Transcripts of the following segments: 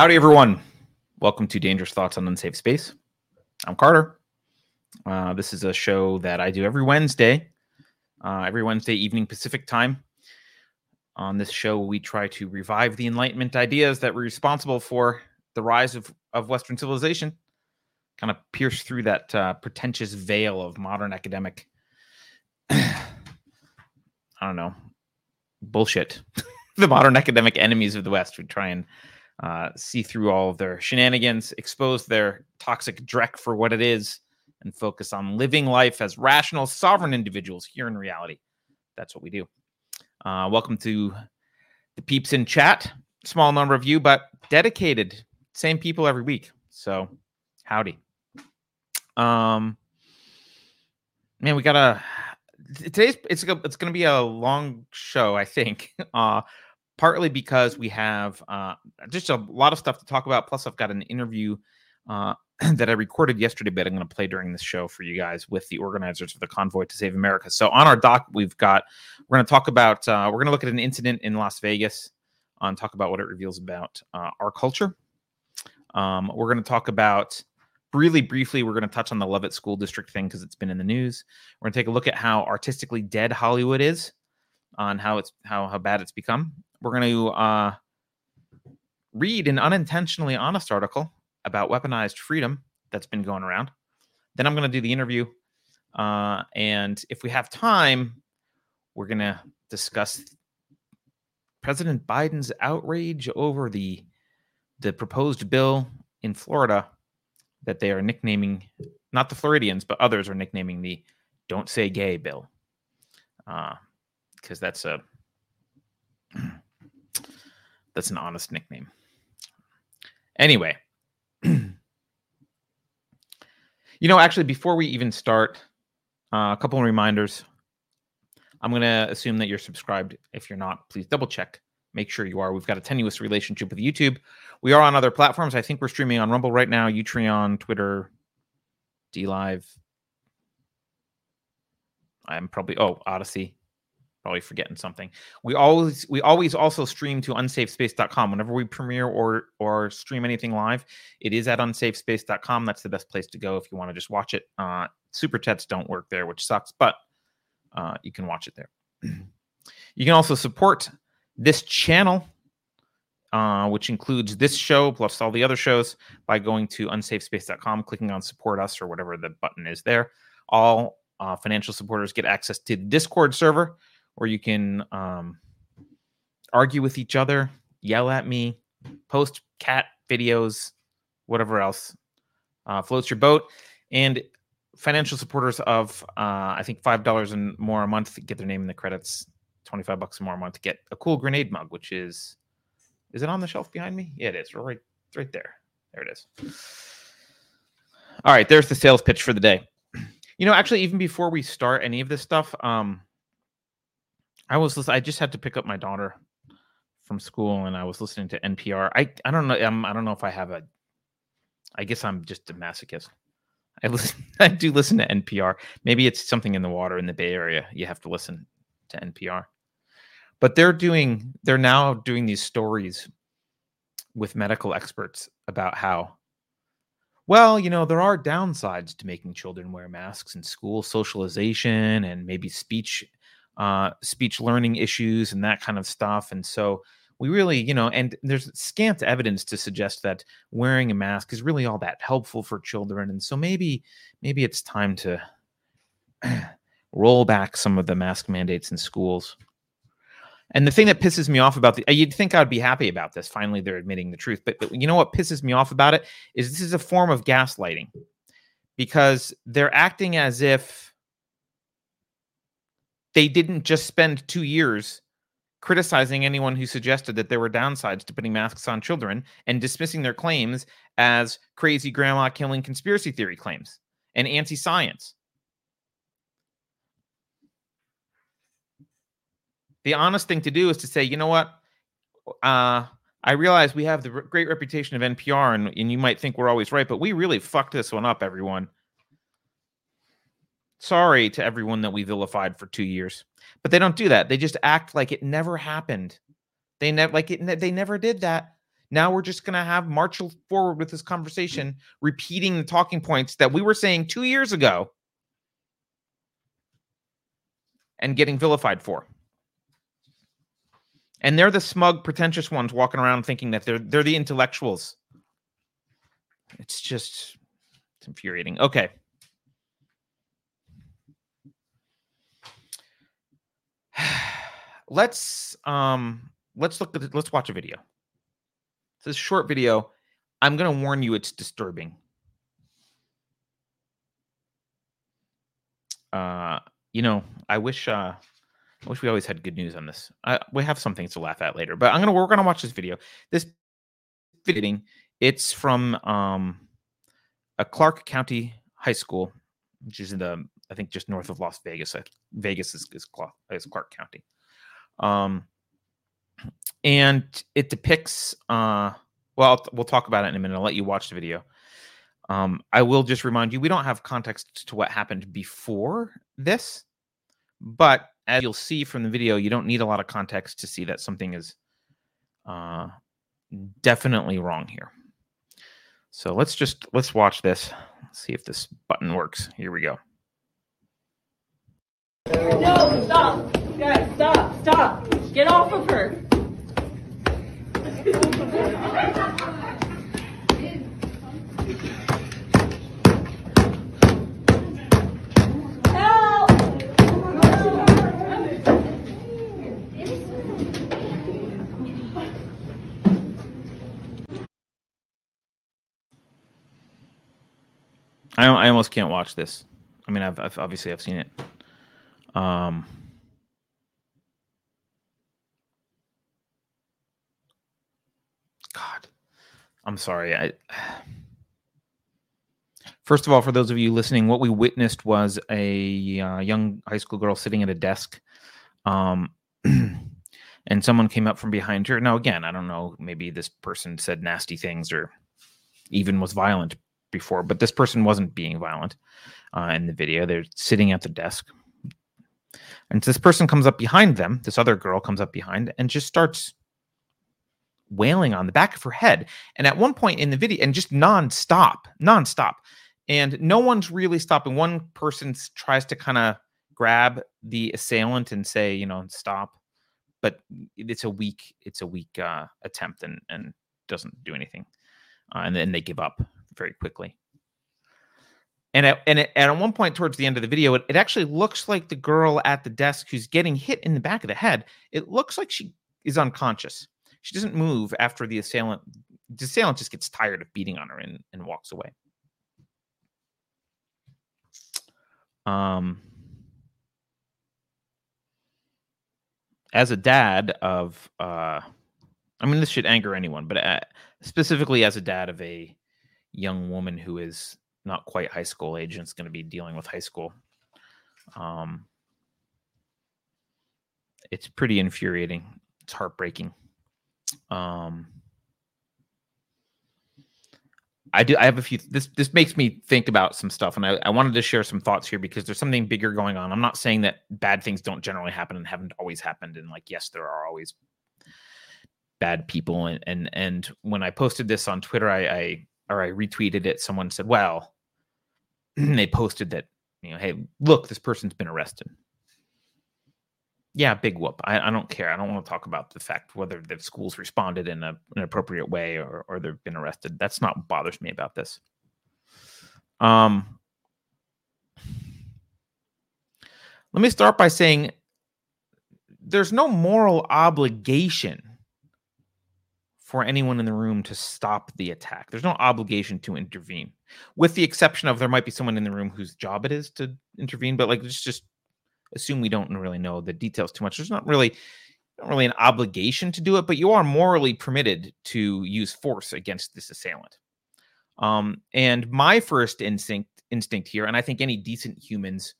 Howdy, everyone. Welcome to Dangerous Thoughts on Unsafe Space. I'm Carter. Uh, this is a show that I do every Wednesday, uh, every Wednesday evening Pacific time. On this show, we try to revive the Enlightenment ideas that were responsible for the rise of, of Western civilization, kind of pierce through that uh, pretentious veil of modern academic, I don't know, bullshit. the modern academic enemies of the West. We try and uh, see through all of their shenanigans, expose their toxic dreck for what it is, and focus on living life as rational, sovereign individuals here in reality. That's what we do. Uh, welcome to the peeps in chat. Small number of you, but dedicated. Same people every week. So, howdy. Um, man, we got a today's it's it's going to be a long show, I think. Uh, partly because we have uh, just a lot of stuff to talk about. Plus, I've got an interview uh, that I recorded yesterday, but I'm going to play during this show for you guys with the organizers of the Convoy to Save America. So on our doc, we've got we're going to talk about uh, we're going to look at an incident in Las Vegas and talk about what it reveals about uh, our culture. Um, we're going to talk about really briefly. We're going to touch on the Lovett School District thing because it's been in the news. We're going to take a look at how artistically dead Hollywood is, on how it's how how bad it's become. We're going to uh, read an unintentionally honest article about weaponized freedom that's been going around. Then I'm going to do the interview. Uh, and if we have time, we're going to discuss President Biden's outrage over the the proposed bill in Florida that they are nicknaming not the Floridians, but others are nicknaming the "Don't Say Gay" bill, because uh, that's a that's an honest nickname. Anyway, you know, actually, before we even start, uh, a couple of reminders. I'm going to assume that you're subscribed. If you're not, please double check. Make sure you are. We've got a tenuous relationship with YouTube. We are on other platforms. I think we're streaming on Rumble right now, Utreon, Twitter, DLive. I'm probably, oh, Odysee probably forgetting something. We always we always also stream to unsafespace.com. Whenever we premiere or or stream anything live, it is at unsafespace.com. That's the best place to go if you want to just watch it. Uh, super chats don't work there, which sucks, but uh, you can watch it there. you can also support this channel, uh, which includes this show plus all the other shows, by going to unsafespace.com, clicking on support us or whatever the button is there. All uh, financial supporters get access to the Discord server, where you can um, argue with each other, yell at me, post cat videos, whatever else uh, floats your boat. And financial supporters of uh, I think five dollars and more a month get their name in the credits. Twenty five bucks or more a month to get a cool grenade mug, which is is it on the shelf behind me? Yeah, it is. Right, right there. There it is. All right, there's the sales pitch for the day. You know, actually, even before we start any of this stuff, um, I was I just had to pick up my daughter from school and I was listening to NPR. I I don't know I'm, I don't know if I have a I guess I'm just a masochist. I listen I do listen to NPR. Maybe it's something in the water in the Bay Area. You have to listen to NPR. But they're doing they're now doing these stories with medical experts about how well, you know, there are downsides to making children wear masks in school, socialization and maybe speech uh, speech learning issues and that kind of stuff. And so we really, you know, and there's scant evidence to suggest that wearing a mask is really all that helpful for children. And so maybe, maybe it's time to roll back some of the mask mandates in schools. And the thing that pisses me off about the, you'd think I'd be happy about this. Finally, they're admitting the truth. But, but you know what pisses me off about it is this is a form of gaslighting because they're acting as if they didn't just spend two years criticizing anyone who suggested that there were downsides to putting masks on children and dismissing their claims as crazy grandma killing conspiracy theory claims and anti science. The honest thing to do is to say, you know what? Uh, I realize we have the great reputation of NPR, and, and you might think we're always right, but we really fucked this one up, everyone. Sorry to everyone that we vilified for two years, but they don't do that. They just act like it never happened. They never like it. They never did that. Now we're just going to have march forward with this conversation, repeating the talking points that we were saying two years ago and getting vilified for. And they're the smug, pretentious ones walking around thinking that they're they're the intellectuals. It's just it's infuriating. Okay. Let's um let's look at it. Let's watch a video. It's a short video. I'm gonna warn you it's disturbing. Uh you know, I wish uh I wish we always had good news on this. Uh, we have some things to laugh at later, but I'm gonna we're gonna watch this video. This video, it's from um, a Clark County high school, which is in the I think just north of Las Vegas. Vegas is is Clark County, um, and it depicts. Uh, well, we'll talk about it in a minute. I'll let you watch the video. Um, I will just remind you we don't have context to what happened before this, but as you'll see from the video, you don't need a lot of context to see that something is uh, definitely wrong here. So let's just let's watch this. Let's see if this button works. Here we go. No, stop. Guys, stop, stop. Get off of her. I, I almost can't watch this. I mean, I've, I've obviously I've seen it. Um, I'm sorry. I first of all, for those of you listening, what we witnessed was a uh, young high school girl sitting at a desk, um, and someone came up from behind her. Now, again, I don't know. Maybe this person said nasty things or even was violent before, but this person wasn't being violent uh, in the video. They're sitting at the desk. And this person comes up behind them, this other girl comes up behind and just starts wailing on the back of her head. And at one point in the video, and just nonstop, nonstop. And no one's really stopping. One person tries to kind of grab the assailant and say, you know, stop. But it's a weak, it's a weak uh, attempt and and doesn't do anything. Uh, and then they give up very quickly. And at, and, at, and at one point towards the end of the video, it, it actually looks like the girl at the desk who's getting hit in the back of the head. It looks like she is unconscious. She doesn't move after the assailant. The assailant just gets tired of beating on her and, and walks away. Um, as a dad of, uh, I mean, this should anger anyone, but uh, specifically as a dad of a young woman who is not quite high school age and is going to be dealing with high school. Um, it's pretty infuriating. It's heartbreaking. Um, I do. I have a few. This this makes me think about some stuff, and I, I wanted to share some thoughts here because there's something bigger going on. I'm not saying that bad things don't generally happen and haven't always happened, and like yes, there are always bad people. And and and when I posted this on Twitter, I, I or I retweeted it, someone said, well, they posted that, you know, hey, look, this person's been arrested. Yeah, big whoop. I, I don't care. I don't want to talk about the fact whether the schools responded in a, an appropriate way or, or they've been arrested. That's not what bothers me about this. Um, let me start by saying there's no moral obligation for anyone in the room to stop the attack. There's no obligation to intervene, with the exception of there might be someone in the room whose job it is to intervene. But like, just just assume we don't really know the details too much. There's not really not really an obligation to do it, but you are morally permitted to use force against this assailant. Um, and my first instinct instinct here, and I think any decent human's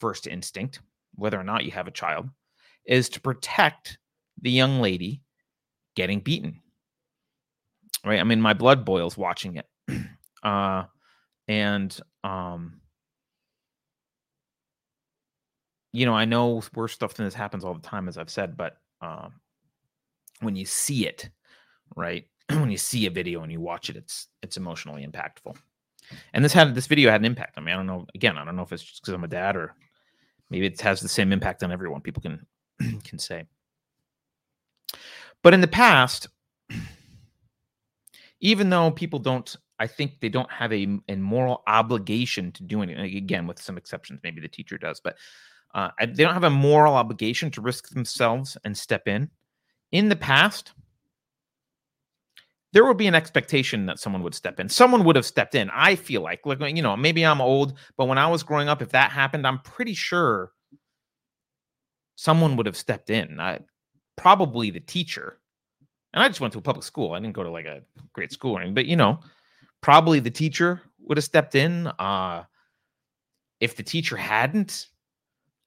first instinct, whether or not you have a child, is to protect the young lady getting beaten right? I mean, my blood boils watching it. uh, and, um, you know, I know worse stuff than this happens all the time, as I've said, but um, when you see it, right, when you see a video and you watch it, it's it's emotionally impactful. And this had this video had an impact on me. I don't know. Again, I don't know if it's just because I'm a dad or maybe it has the same impact on everyone. People can can say. But in the past, even though people don't, I think they don't have a, a moral obligation to do anything. Again, with some exceptions, maybe the teacher does, but uh, they don't have a moral obligation to risk themselves and step in. In the past, there would be an expectation that someone would step in. Someone would have stepped in. I feel like, like you know, maybe I'm old, but when I was growing up, if that happened, I'm pretty sure someone would have stepped in. I, probably the teacher. And I just went to a public school. I didn't go to like a great school but you know, probably the teacher would have stepped in. Uh, if the teacher hadn't,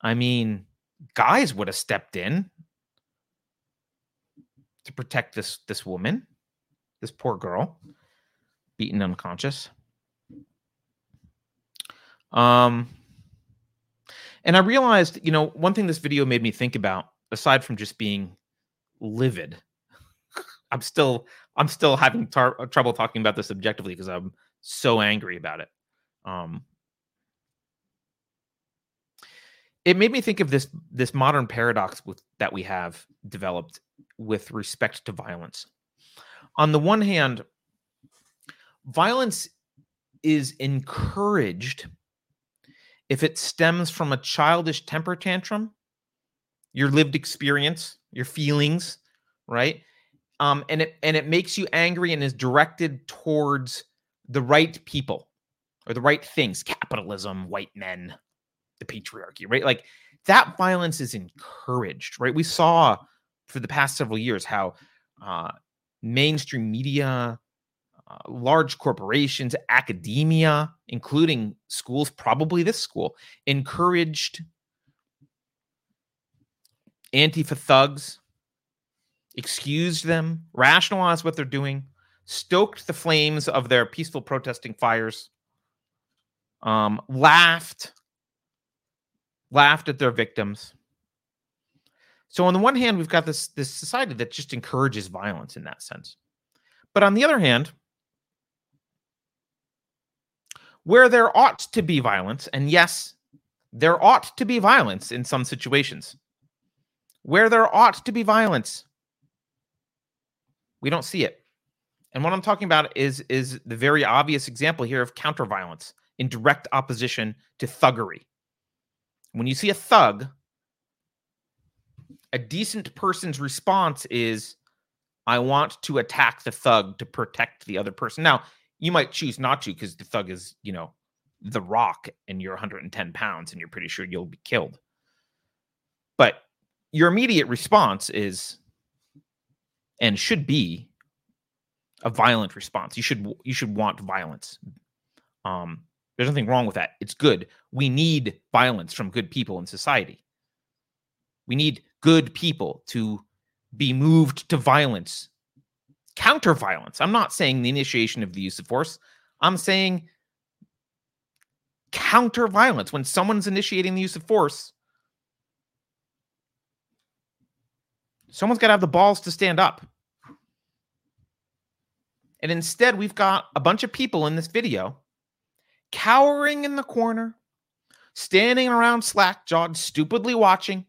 I mean, guys would have stepped in to protect this this woman, this poor girl, beaten unconscious. Um, and I realized, you know, one thing this video made me think about, aside from just being livid, I'm still I'm still having tar- trouble talking about this objectively because I'm so angry about it. Um, it made me think of this this modern paradox with that we have developed with respect to violence. On the one hand, violence is encouraged if it stems from a childish temper tantrum, your lived experience, your feelings, right? Um, and it and it makes you angry and is directed towards the right people or the right things, capitalism, white men, the patriarchy, right? Like that violence is encouraged, right? We saw for the past several years how uh, mainstream media, uh, large corporations, academia, including schools, probably this school, encouraged Antifa thugs, excused them, rationalized what they're doing, stoked the flames of their peaceful protesting fires, um, laughed, laughed at their victims. So on the one hand, we've got this this society that just encourages violence in that sense. But on the other hand, where there ought to be violence, and yes, there ought to be violence in some situations. Where there ought to be violence, we don't see it. And what I'm talking about is is the very obvious example here of counter violence in direct opposition to thuggery. When you see a thug, a decent person's response is I want to attack the thug to protect the other person. Now, you might choose not to because the thug is, you know, the rock and you're 110 pounds and you're pretty sure you'll be killed. But your immediate response is and should be a violent response. You should you should want violence. Um, there's nothing wrong with that. It's good. We need violence from good people in society. We need good people to be moved to violence counter violence. I'm not saying the initiation of the use of force. I'm saying counter violence. When someone's initiating the use of force, someone's got to have the balls to stand up. And instead, we've got a bunch of people in this video cowering in the corner, standing around slack jawed, stupidly watching,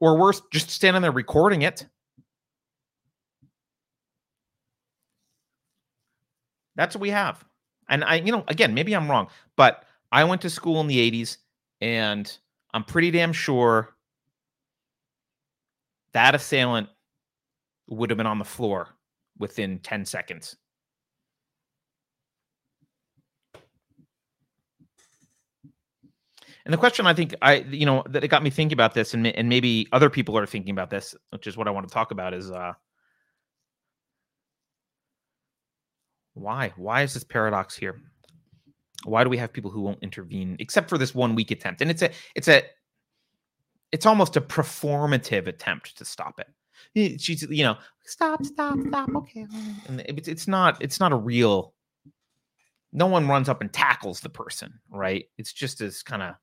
or worse, just standing there recording it. That's what we have. And I, you know, again, maybe I'm wrong, but I went to school in the 80s and I'm pretty damn sure that assailant would have been on the floor within 10 seconds. And the question I think I, you know, that it got me thinking about this, and, and maybe other people are thinking about this, which is what I want to talk about, is uh, Why? Why is this paradox here? Why do we have people who won't intervene except for this one weak attempt? And it's a it's a it's almost a performative attempt to stop it. She's you know stop stop stop okay, and it's it's not it's not a real. No one runs up and tackles the person, right? It's just this kind of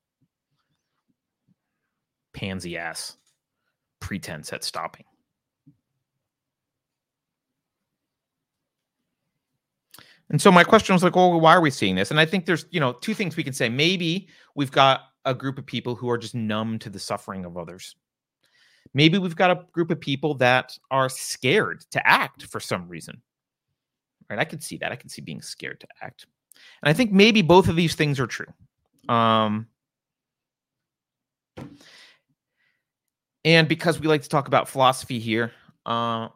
pansy ass pretense at stopping. And so my question was like, well, why are we seeing this? And I think there's, you know, two things we can say. Maybe we've got a group of people who are just numb to the suffering of others. Maybe we've got a group of people that are scared to act for some reason. Right? I could see that. I could see being scared to act. And I think maybe both of these things are true. Um, and because we like to talk about philosophy here, uh,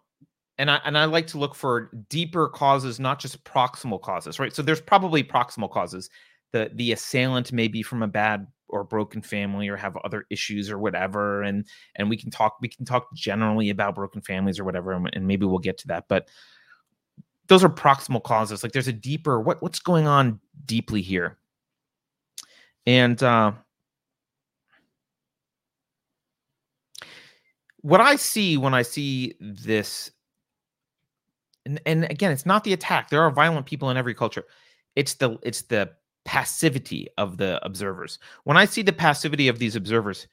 and I and I like to look for deeper causes, not just proximal causes, right? So there's probably proximal causes. The the assailant may be from a bad or broken family or have other issues or whatever, and and we can talk we can talk generally about broken families or whatever, and, and maybe we'll get to that. But those are proximal causes. Like there's a deeper what what's going on deeply here, and uh, what I see when I see this and, and again, it's not the attack. There are violent people in every culture. It's the it's the passivity of the observers. When I see the passivity of these observers,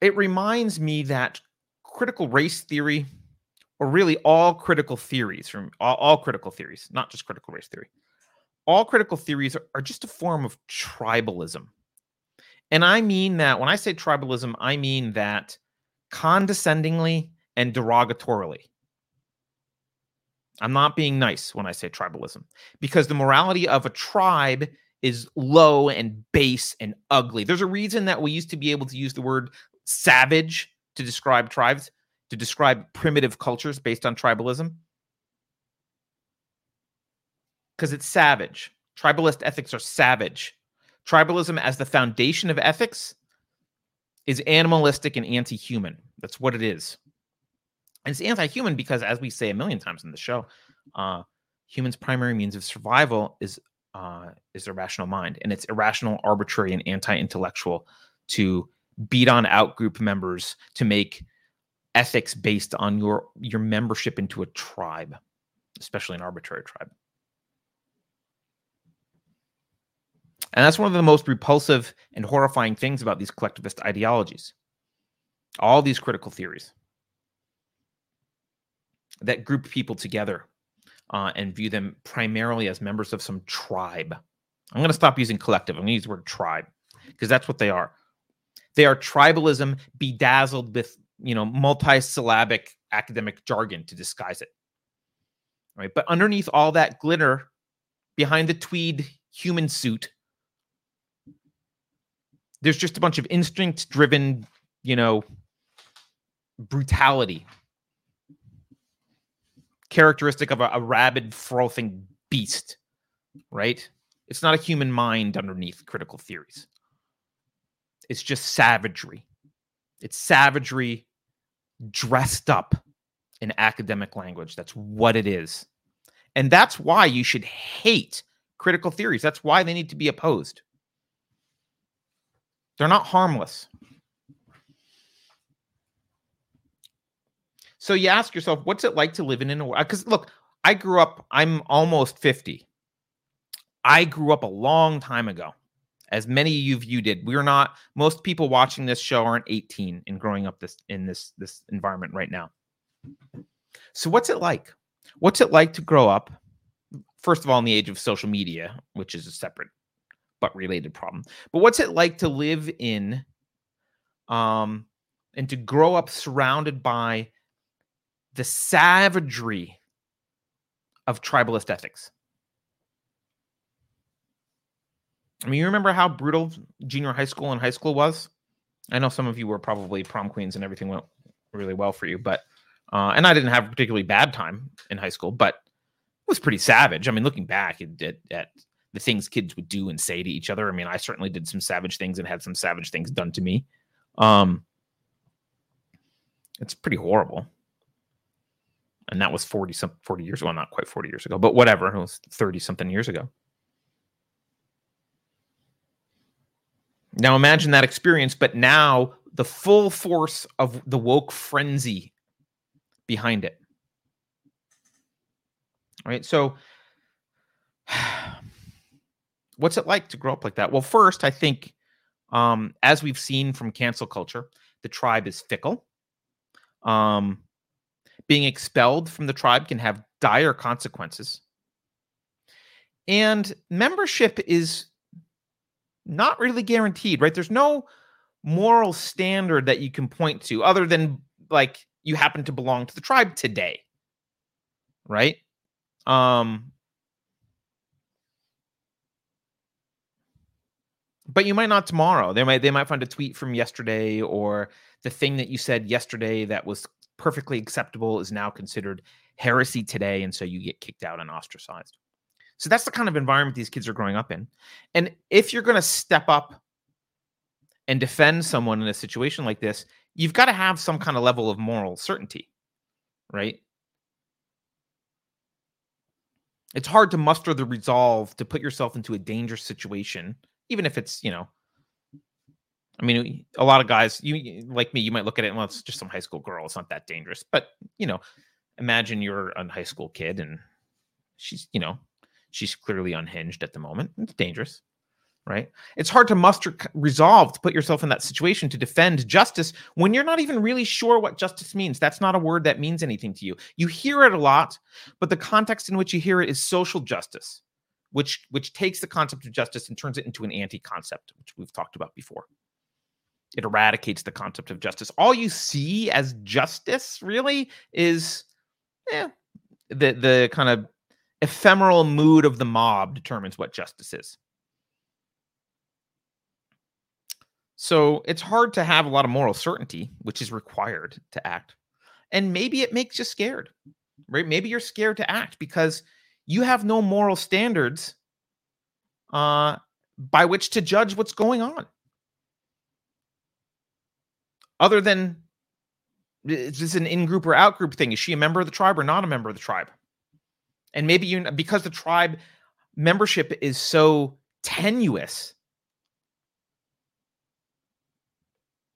it reminds me that critical race theory, or really all critical theories, from all, all critical theories, not just critical race theory, all critical theories are, are just a form of tribalism. And I mean that when I say tribalism, I mean that condescendingly and derogatorily. I'm not being nice when I say tribalism because the morality of a tribe is low and base and ugly. There's a reason that we used to be able to use the word savage to describe tribes, to describe primitive cultures based on tribalism. Because it's savage. Tribalist ethics are savage. Tribalism as the foundation of ethics is animalistic and anti-human. That's what it is. And it's anti-human because, as we say a million times in the show, uh, humans' primary means of survival is uh, is irrational mind, and it's irrational, arbitrary, and anti-intellectual to beat on out group members to make ethics based on your your membership into a tribe, especially an arbitrary tribe. And that's one of the most repulsive and horrifying things about these collectivist ideologies. All these critical theories that group people together uh, and view them primarily as members of some tribe. I'm going to stop using collective. I'm going to use the word tribe because that's what they are. They are tribalism bedazzled with, you know, multi-syllabic academic jargon to disguise it. Right? But underneath all that glitter, behind the tweed human suit, there's just a bunch of instinct driven, you know, brutality characteristic of a, a rabid, frothing beast, right? It's not a human mind underneath critical theories. It's just savagery. It's savagery dressed up in academic language. That's what it is. And that's why you should hate critical theories. That's why they need to be opposed. They're not harmless. So you ask yourself, what's it like to live in a world? Because look, I grew up, I'm almost 50. I grew up a long time ago, as many of you did. We're not, most people watching this show aren't 18 and growing up this in this this environment right now. So what's it like? What's it like to grow up, first of all, in the age of social media, which is a separate but related problem. But what's it like to live in um and to grow up surrounded by the savagery of tribalist ethics? I mean, you remember how brutal junior high school and high school was? I know some of you were probably prom queens and everything went really well for you, but uh, and I didn't have a particularly bad time in high school, but it was pretty savage. I mean, looking back at, at the things kids would do and say to each other. I mean, I certainly did some savage things and had some savage things done to me. Um, it's pretty horrible. And that was 40 some 40 years well, not quite 40 years ago, but whatever. It was 30 something years ago. Now imagine that experience, but now the full force of the woke frenzy behind it. All right. So what's it like to grow up like that? Well, first, I think, um, as we've seen from cancel culture, the tribe is fickle. Um, being expelled from the tribe can have dire consequences. And membership is not really guaranteed, right? There's no moral standard that you can point to other than like you happen to belong to the tribe today. Right? Um but you might not tomorrow. They might they might find a tweet from yesterday or the thing that you said yesterday that was perfectly acceptable is now considered heresy today and so you get kicked out and ostracized. So that's the kind of environment these kids are growing up in. And if you're going to step up and defend someone in a situation like this, you've got to have some kind of level of moral certainty, right? It's hard to muster the resolve to put yourself into a dangerous situation even if it's you know I mean, a lot of guys, you like me, you might look at it, and well, it's just some high school girl. It's not that dangerous. But, you know, imagine you're a high school kid and she's, you know, she's clearly unhinged at the moment. It's dangerous, right? It's hard to muster resolve to put yourself in that situation to defend justice when you're not even really sure what justice means. That's not a word that means anything to you. You hear it a lot, but the context in which you hear it is social justice which which takes the concept of justice and turns it into an anti-concept, which we've talked about before. It eradicates the concept of justice. All you see as justice really is yeah, the the kind of ephemeral mood of the mob determines what justice is. So it's hard to have a lot of moral certainty, which is required to act. And maybe it makes you scared, right? Maybe you're scared to act because you have no moral standards uh, by which to judge what's going on. Other than is this an in-group or out-group thing? Is she a member of the tribe or not a member of the tribe? And maybe you because the tribe membership is so tenuous,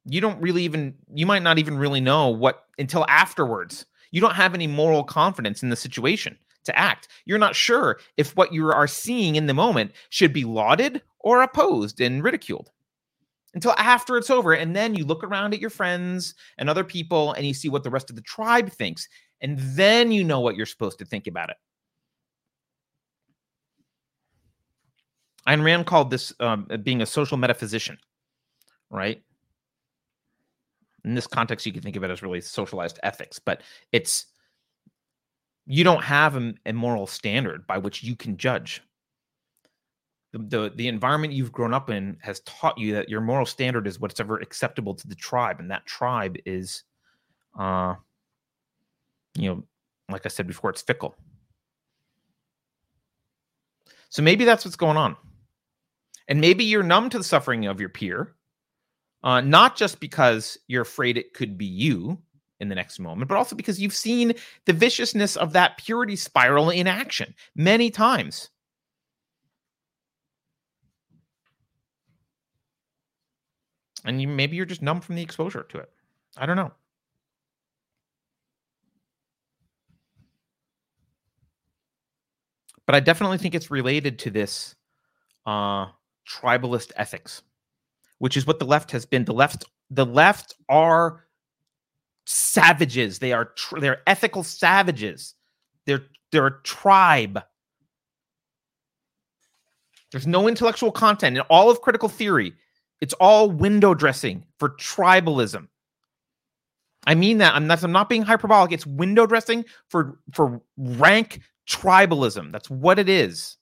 you don't really even you might not even really know what until afterwards. You don't have any moral confidence in the situation to act. You're not sure if what you are seeing in the moment should be lauded or opposed and ridiculed until after it's over. And then you look around at your friends and other people and you see what the rest of the tribe thinks. And then you know what you're supposed to think about it. Ayn Rand called this um, being a social metaphysician, right? In this context, you can think of it as really socialized ethics, but it's you don't have a, a moral standard by which you can judge. The, the, the environment you've grown up in has taught you that your moral standard is what's ever acceptable to the tribe, and that tribe is, uh, you know, like I said before, it's fickle. So maybe that's what's going on, and maybe you're numb to the suffering of your peer, uh, not just because you're afraid it could be you, in the next moment, but also because you've seen the viciousness of that purity spiral in action many times. And you, maybe you're just numb from the exposure to it. I don't know. But I definitely think it's related to this uh, tribalist ethics, which is what the left has been. The left, the left are savages. They are tr- they're ethical savages. They're they're a tribe. There's no intellectual content in all of critical theory. It's all window dressing for tribalism. I mean that. I'm not, I'm not being hyperbolic. It's window dressing for for rank tribalism. That's what it is.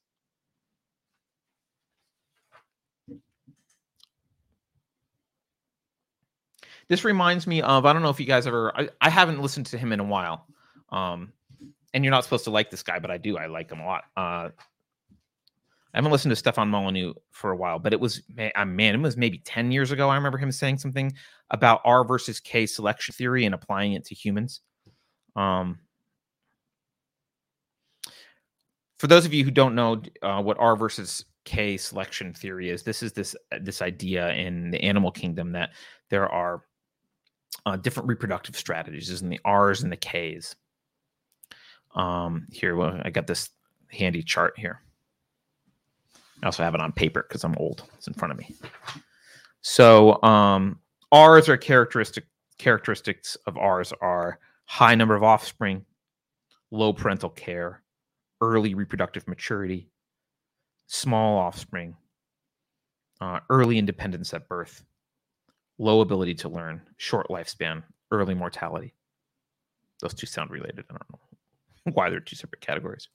This reminds me of I don't know if you guys ever I, I haven't listened to him in a while. Um and you're not supposed to like this guy, but I do. I like him a lot. Uh I haven't listened to Stefan Molyneux for a while, but it was uh, man, it was maybe 10 years ago. I remember him saying something about R versus K selection theory and applying it to humans. Um, for those of you who don't know uh, what R versus K selection theory is, this is this this idea in the animal kingdom that there are uh, different reproductive strategies is in the R's and the K's. Um, here, well, I got this handy chart here. I also have it on paper because I'm old. It's in front of me. So um, R's are characteristic characteristics of R's are high number of offspring, low parental care, early reproductive maturity, small offspring, uh, early independence at birth, low ability to learn, short lifespan, early mortality. Those two sound related. I don't know why they're two separate categories.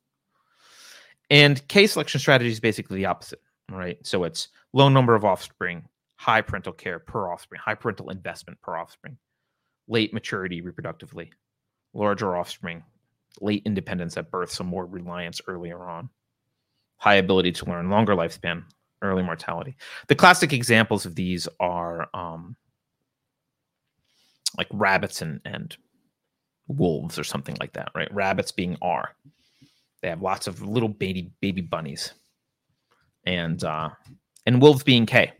And K selection strategy is basically the opposite, right? So it's low number of offspring, high parental care per offspring, high parental investment per offspring, late maturity reproductively, larger offspring, late independence at birth, so more reliance earlier on, high ability to learn, longer lifespan, early mortality. The classic examples of these are um, like rabbits and, and wolves or something like that, right? Rabbits being R. They have lots of little baby baby bunnies, and uh, and wolves being K.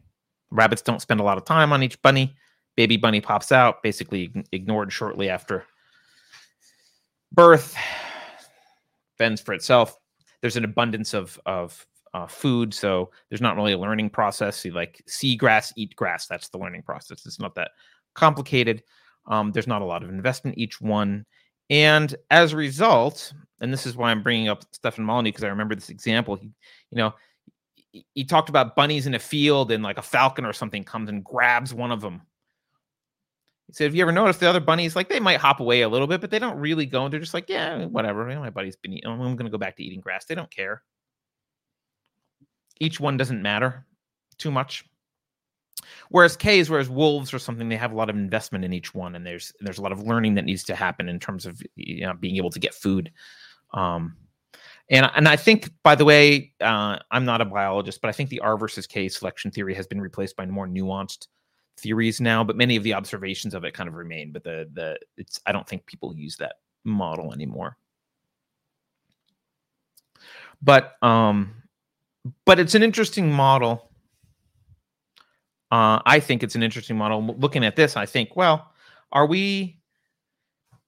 Rabbits don't spend a lot of time on each bunny. Baby bunny pops out, basically ignored shortly after birth. Fends for itself. There's an abundance of of uh, food, so there's not really a learning process. You like see grass, eat grass. That's the learning process. It's not that complicated. Um, there's not a lot of investment each one, and as a result, and this is why I'm bringing up Stefan Molyneux because I remember this example. He, you know, he, he talked about bunnies in a field, and like a falcon or something comes and grabs one of them. He said, "Have you ever noticed the other bunnies? Like they might hop away a little bit, but they don't really go. They're just like, yeah, whatever. My buddy's been eating. I'm going to go back to eating grass. They don't care. Each one doesn't matter too much. Whereas K's, whereas wolves or something, they have a lot of investment in each one, and there's there's a lot of learning that needs to happen in terms of you know, being able to get food. Um, and and I think, by the way, uh, I'm not a biologist, but I think the R versus K selection theory has been replaced by more nuanced theories now. But many of the observations of it kind of remain. But the the it's I don't think people use that model anymore. But um, but it's an interesting model. Uh, I think it's an interesting model. Looking at this, I think, well, are we?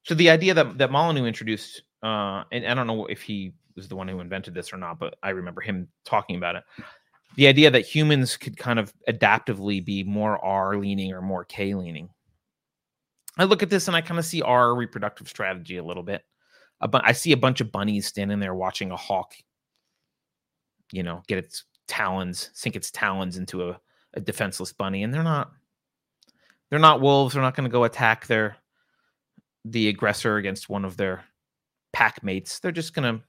So the idea that that Molyneux introduced, uh, and I don't know if he was the one who invented this or not, but I remember him talking about it. The idea that humans could kind of adaptively be more R leaning or more K leaning. I look at this and I kind of see R reproductive strategy a little bit. I see a bunch of bunnies standing there watching a hawk you know, get its talons, sink its talons into a, a defenseless bunny, and they're not they're not wolves. They're not going to go attack their the aggressor against one of their pack mates. They're just going to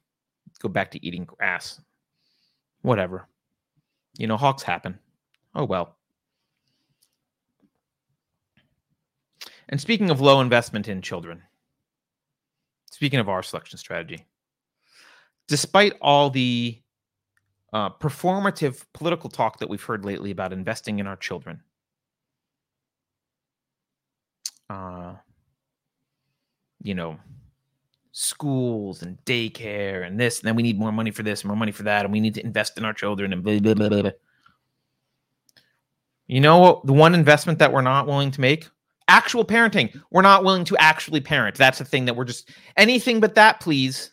go back to eating grass. Whatever. You know, hawks happen. Oh well. And speaking of low investment in children, speaking of R selection strategy, despite all the uh, performative political talk that we've heard lately about investing in our children. Uh, you know, schools and daycare and this, and then we need more money for this and more money for that, and we need to invest in our children and blah, blah, blah, blah. You know what? The one investment that we're not willing to make actual parenting. We're not willing to actually parent. That's the thing that we're just anything but that, please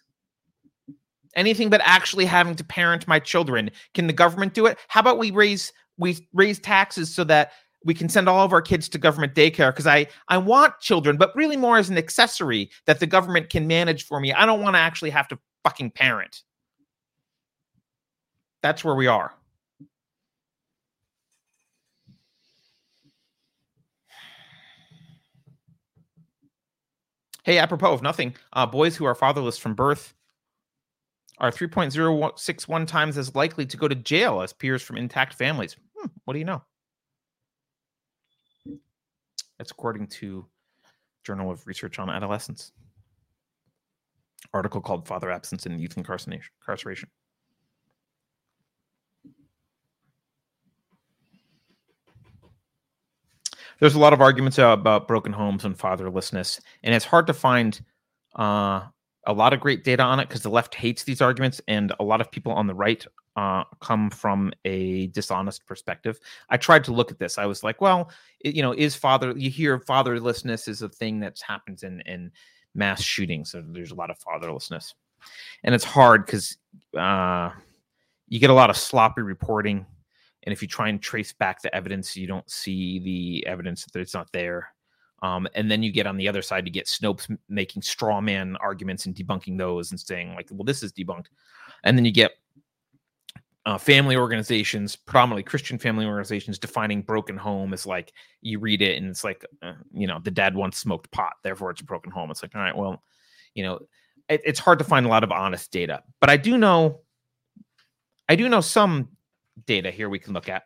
anything but actually having to parent my children. Can the government do it? How about we raise we raise taxes so that we can send all of our kids to government daycare because I I want children, but really more as an accessory that the government can manage for me. I don't want to actually have to fucking parent. That's where we are. Hey, apropos of nothing, uh, boys who are fatherless from birth are 3.061 times as likely to go to jail as peers from intact families. Hmm, what do you know? That's according to Journal of Research on Adolescence. Article called Father Absence and Youth Incarceration. There's a lot of arguments about broken homes and fatherlessness, and it's hard to find uh, a lot of great data on it because the left hates these arguments, and a lot of people on the right uh, come from a dishonest perspective. I tried to look at this. I was like, well, it, you know, is father? You hear fatherlessness is a thing that happens in in mass shootings. So there's a lot of fatherlessness, and it's hard because uh, you get a lot of sloppy reporting, and if you try and trace back the evidence, you don't see the evidence that it's not there. Um, and then you get on the other side to get Snopes making straw man arguments and debunking those and saying like, well, this is debunked. And then you get uh, family organizations, predominantly Christian family organizations, defining broken home as like you read it and it's like, uh, you know, the dad once smoked pot, therefore it's a broken home. It's like, all right, well, you know, it, it's hard to find a lot of honest data, but I do know, I do know some data here we can look at.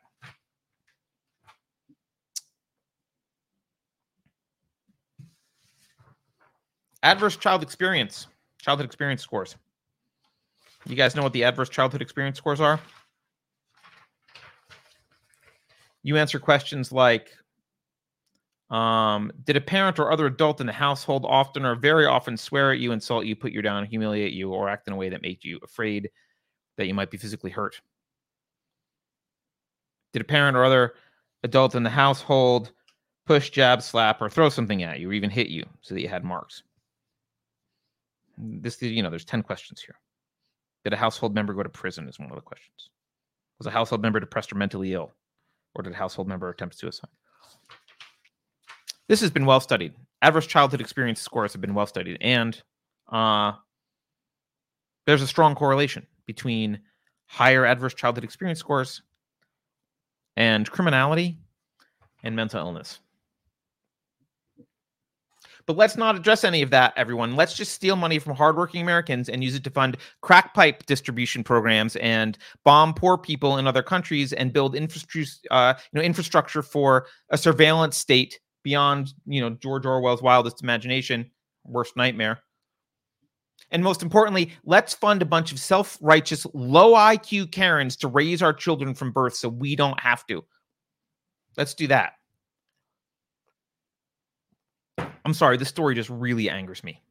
Adverse child experience, childhood experience scores. You guys know what the adverse childhood experience scores are? You answer questions like um, Did a parent or other adult in the household often or very often swear at you, insult you, put you down, humiliate you, or act in a way that made you afraid that you might be physically hurt? Did a parent or other adult in the household push, jab, slap, or throw something at you, or even hit you so that you had marks? This, you know, there's 10 questions here. Did a household member go to prison? Is one of the questions. Was a household member depressed or mentally ill? Or did a household member attempt suicide? This has been well studied. Adverse childhood experience scores have been well studied. And uh, there's a strong correlation between higher adverse childhood experience scores and criminality and mental illness. But let's not address any of that, everyone. Let's just steal money from hardworking Americans and use it to fund crack pipe distribution programs and bomb poor people in other countries and build infrastructure, uh, you know, infrastructure for a surveillance state beyond, you know, George Orwell's wildest imagination, worst nightmare. And most importantly, let's fund a bunch of self righteous, low IQ Karens to raise our children from birth so we don't have to. Let's do that. I'm sorry, this story just really angers me.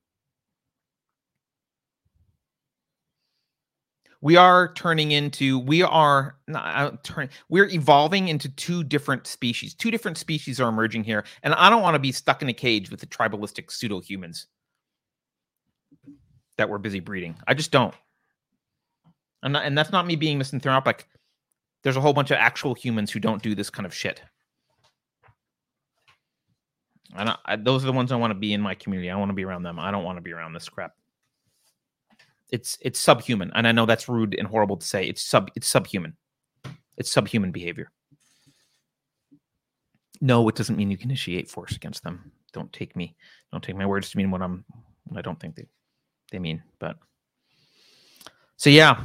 We are turning into, we are not turning, we're evolving into two different species. Two different species are emerging here. And I don't want to be stuck in a cage with the tribalistic pseudo humans that we're busy breeding. I just don't. And, and that's not me being misanthropic. There's a whole bunch of actual humans who don't do this kind of shit. I, I, those are the ones I want to be in my community. I want to be around them. I don't want to be around this crap. It's it's subhuman, and I know that's rude and horrible to say. It's sub it's subhuman. It's subhuman behavior. No, it doesn't mean you can initiate force against them. Don't take me. Don't take my words to mean what I'm. I don't think they they mean. But so yeah,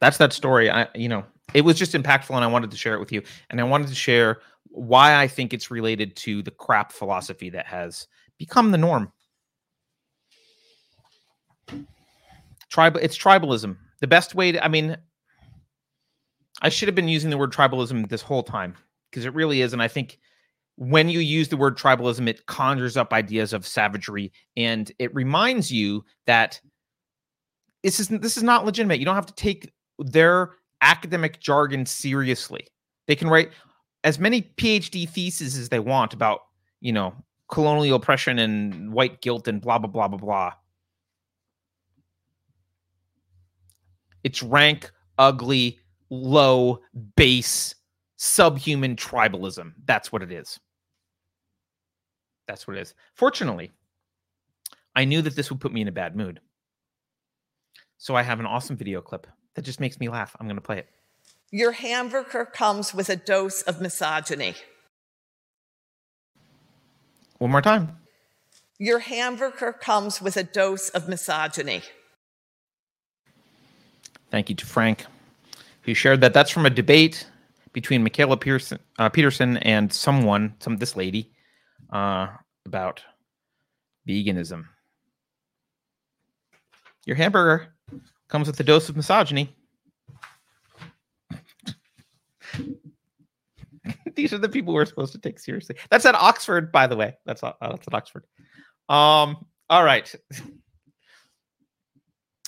that's that story. I you know it was just impactful, and I wanted to share it with you. And I wanted to share why I think it's related to the crap philosophy that has become the norm. Tribal, it's tribalism. The best way to, I mean, I should have been using the word tribalism this whole time because it really is. And I think when you use the word tribalism, it conjures up ideas of savagery and it reminds you that this is this is not legitimate. You don't have to take their academic jargon seriously. They can write as many PhD theses as they want about, you know, colonial oppression and white guilt and blah blah blah blah blah. It's rank, ugly, low, base, subhuman tribalism. That's what it is. That's what it is. Fortunately, I knew that this would put me in a bad mood. So I have an awesome video clip that just makes me laugh. I'm going to play it. Your hamburger comes with a dose of misogyny. One more time. Your hamburger comes with a dose of misogyny. Thank you to Frank, who shared that. That's from a debate between Michaela Pearson, uh, Peterson and someone, some this lady, uh, about veganism. Your hamburger comes with a dose of misogyny. These are the people we're supposed to take seriously. That's at Oxford, by the way. That's uh, that's at Oxford. Um. All right.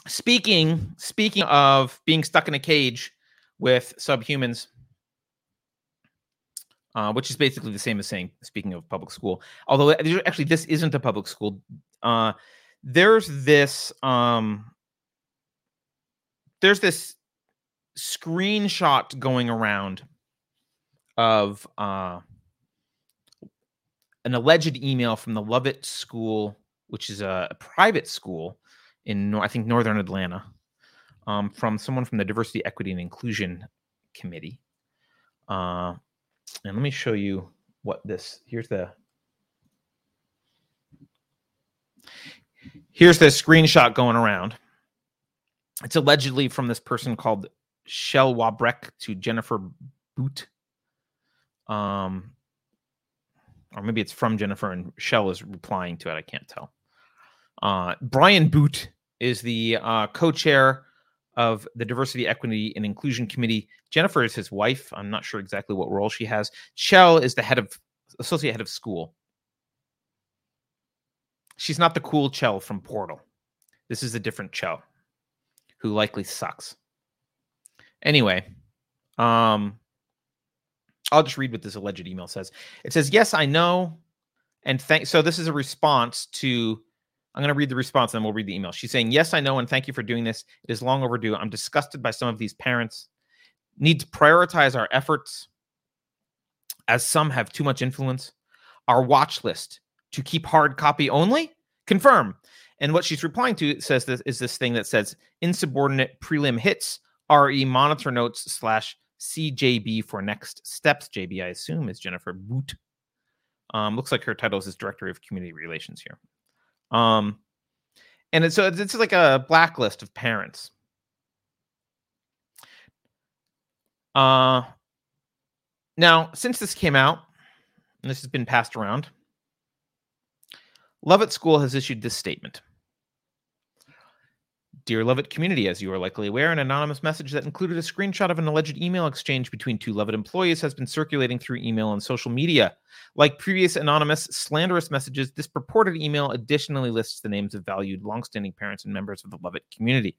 Speaking speaking of being stuck in a cage with subhumans, uh, which is basically the same as saying speaking of public school. Although actually this isn't a public school. Uh, there's this um, there's this screenshot going around of uh an alleged email from the Lovett School, which is a, a private school in I think northern Atlanta, um, from someone from the Diversity, Equity, and Inclusion Committee. Uh, and let me show you what this. Here's the. Here's the screenshot going around. It's allegedly from this person called Shell Wabreck to Jennifer Boot. Um, or maybe it's from Jennifer and Shell is replying to it. I can't tell. Uh, Brian Boot is the uh, co-chair of the Diversity, Equity, and Inclusion Committee. Jennifer is his wife. I'm not sure exactly what role she has. Shell is the head of associate head of school. She's not the cool Chell from Portal. This is a different Chell who likely sucks. Anyway, um, I'll just read what this alleged email says. It says, "Yes, I know, and thank." So this is a response to. I'm going to read the response, and then we'll read the email. She's saying, "Yes, I know, and thank you for doing this. It is long overdue. I'm disgusted by some of these parents. Need to prioritize our efforts, as some have too much influence. Our watch list to keep hard copy only. Confirm." And what she's replying to says this is this thing that says insubordinate prelim hits re monitor notes slash CJB for next steps. JB, I assume, is Jennifer Boot. Um, looks like her title is Director of Community Relations here. Um, and it's, so it's, like a blacklist of parents. Uh, now, since this came out, and this has been passed around, Lovett School has issued this statement. Dear Lovett community, as you are likely aware, an anonymous message that included a screenshot of an alleged email exchange between two Lovett employees has been circulating through email and social media. Like previous anonymous, slanderous messages, this purported email additionally lists the names of valued, longstanding parents and members of the Lovett community.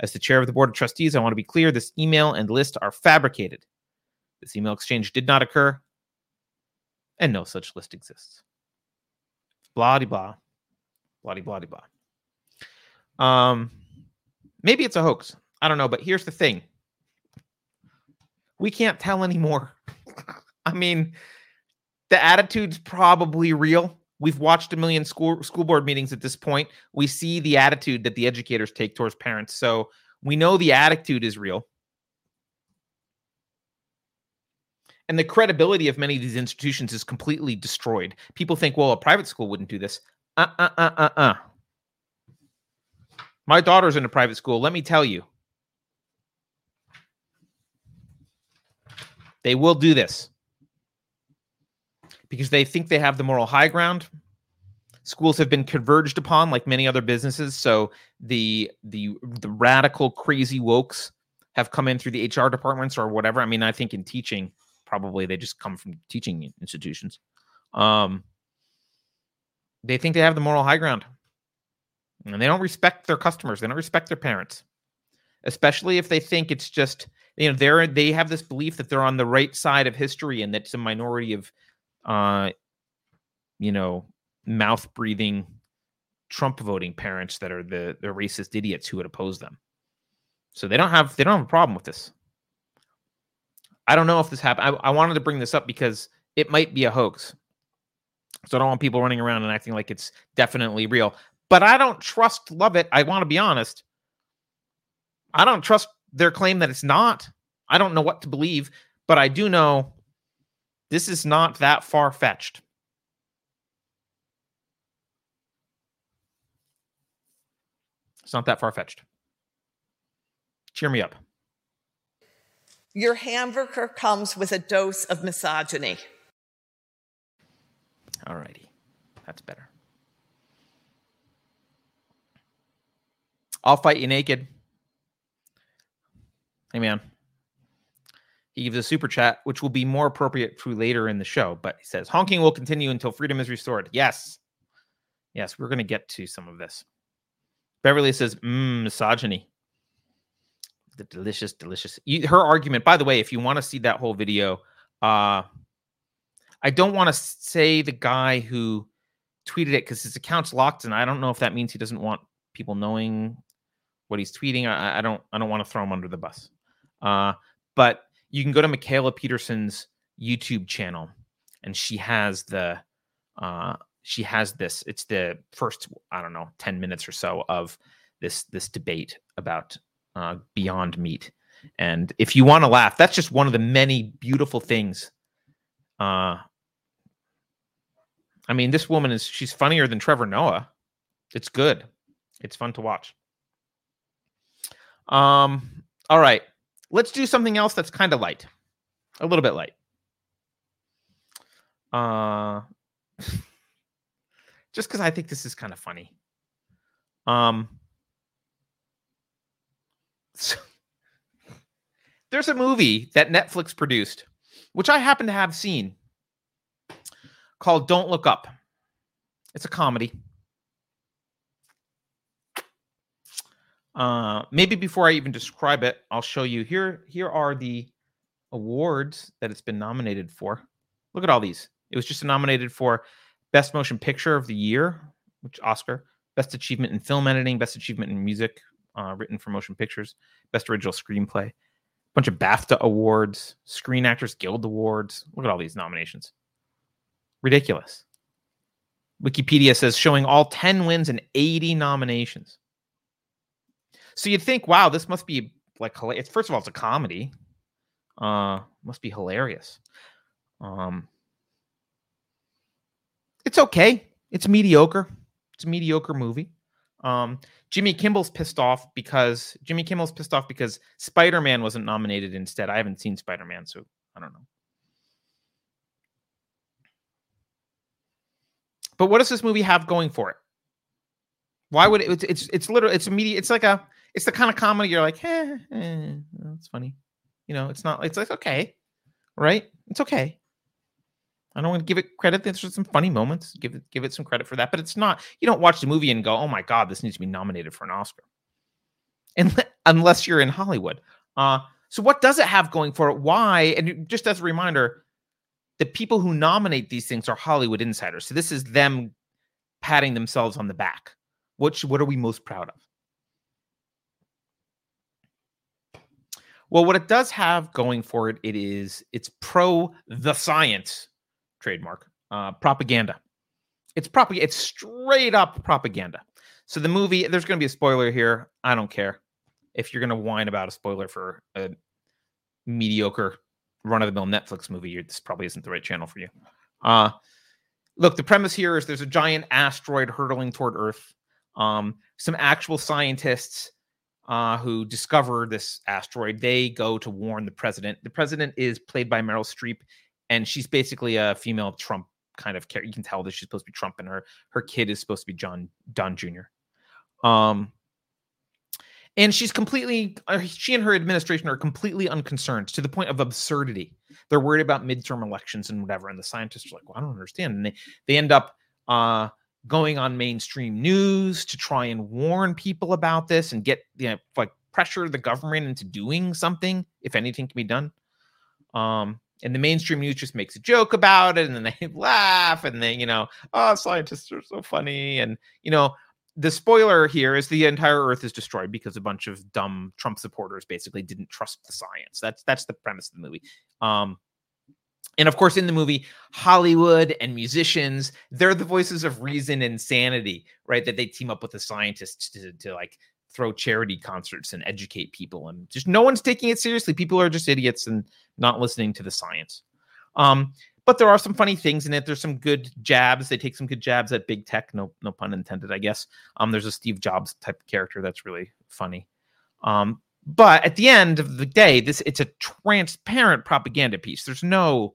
As the chair of the Board of Trustees, I want to be clear this email and list are fabricated. This email exchange did not occur, and no such list exists. Blah blah, blah blah blah. Um, maybe it's a hoax. I don't know, but here's the thing: we can't tell anymore. I mean, the attitude's probably real. We've watched a million school school board meetings at this point. We see the attitude that the educators take towards parents, so we know the attitude is real. And the credibility of many of these institutions is completely destroyed. People think, well, a private school wouldn't do this. Uh uh uh uh uh. My daughter's in a private school. Let me tell you, they will do this because they think they have the moral high ground. Schools have been converged upon like many other businesses. So the the the radical crazy wokes have come in through the HR departments or whatever. I mean, I think in teaching, probably they just come from teaching institutions. Um, they think they have the moral high ground and they don't respect their customers. They don't respect their parents, especially if they think it's just you know they're they have this belief that they're on the right side of history and that's a minority of, uh, you know, mouth breathing, Trump voting parents that are the the racist idiots who would oppose them. So they don't have they don't have a problem with this. I don't know if this happened. I, I wanted to bring this up because it might be a hoax. So I don't want people running around and acting like it's definitely real but I don't trust Lovett. I want to be honest. I don't trust their claim that it's not. I don't know what to believe, but I do know this is not that far fetched. It's not that far fetched. Cheer me up. Your hamburger comes with a dose of misogyny. All righty. That's better. I'll fight you naked. Hey, man. He gives a super chat, which will be more appropriate for later in the show. But he says, honking will continue until freedom is restored. Yes. Yes, we're going to get to some of this. Beverly says, mmm, misogyny. The delicious, delicious. Her argument, by the way, if you want to see that whole video, uh, I don't want to say the guy who tweeted it because his account's locked, and I don't know if that means he doesn't want people knowing what he's tweeting. I, I don't I don't want to throw him under the bus. Uh, but you can go to Michaela Peterson's YouTube channel, and she has the uh, she has this. It's the first, I don't know, ten minutes or so of this this debate about uh, Beyond Meat. And if you want to laugh, that's just one of the many beautiful things. Uh, I mean, this woman is she's funnier than Trevor Noah. It's good. It's fun to watch. Um, all right. Let's do something else that's kind of light. A little bit light. Uh just because I think this is kind of funny. Um so, there's a movie that Netflix produced, which I happen to have seen, called Don't Look Up. It's a comedy. Uh, maybe before I even describe it, I'll show you here. Here are the awards that it's been nominated for. Look at all these. It was just nominated for Best Motion Picture of the Year, which Oscar, Best Achievement in Film Editing, Best Achievement in Music, uh, written for motion pictures, Best Original Screenplay, bunch of BAFTA awards, Screen Actors Guild awards. Look at all these nominations. Ridiculous. Wikipedia says showing all 10 wins and 80 nominations. So you'd think, wow, this must be like hilarious. First of all, it's a comedy. Uh, must be hilarious. Um, it's okay. It's mediocre. It's a mediocre movie. Um, Jimmy Kimmel's pissed off because Jimmy Kimmel's pissed off because Spider Man wasn't nominated instead. I haven't seen Spider Man, so I don't know. But what does this movie have going for it? Why would it? It's it's, it's literally it's immediate. It's like a it's the kind of comedy you're like, eh, eh, it's funny. You know, it's not. It's like okay, right? It's okay. I don't want to give it credit. There's some funny moments. Give it give it some credit for that, but it's not. You don't watch the movie and go, "Oh my god, this needs to be nominated for an Oscar," and unless you're in Hollywood. Uh, so what does it have going for it? Why? And just as a reminder, the people who nominate these things are Hollywood insiders. So this is them patting themselves on the back. What what are we most proud of? Well, what it does have going for it, it is it's pro the science trademark uh, propaganda. It's propaganda. It's straight up propaganda. So the movie, there's going to be a spoiler here. I don't care if you're going to whine about a spoiler for a mediocre run of the mill Netflix movie. This probably isn't the right channel for you. Uh, look, the premise here is there's a giant asteroid hurtling toward Earth. Um, some actual scientists uh, who discover this asteroid. They go to warn the president. The president is played by Meryl Streep, and she's basically a female Trump kind of character. You can tell that she's supposed to be Trump, and her her kid is supposed to be John Don Jr. Um, and she's completely uh, she and her administration are completely unconcerned to the point of absurdity. They're worried about midterm elections and whatever, and the scientists are like, "Well, I don't understand," and they they end up uh, going on mainstream news to try and warn people about this and get you know like pressure the government into doing something if anything can be done. Um and the mainstream news just makes a joke about it and then they laugh and then you know oh scientists are so funny and you know the spoiler here is the entire earth is destroyed because a bunch of dumb trump supporters basically didn't trust the science. That's that's the premise of the movie. Um and of course, in the movie, Hollywood and musicians, they're the voices of reason and sanity, right? That they team up with the scientists to, to like throw charity concerts and educate people. And just no one's taking it seriously. People are just idiots and not listening to the science. Um, but there are some funny things in it. There's some good jabs. They take some good jabs at big tech. No, no pun intended, I guess. Um, there's a Steve Jobs type character that's really funny. Um, but at the end of the day, this it's a transparent propaganda piece. There's no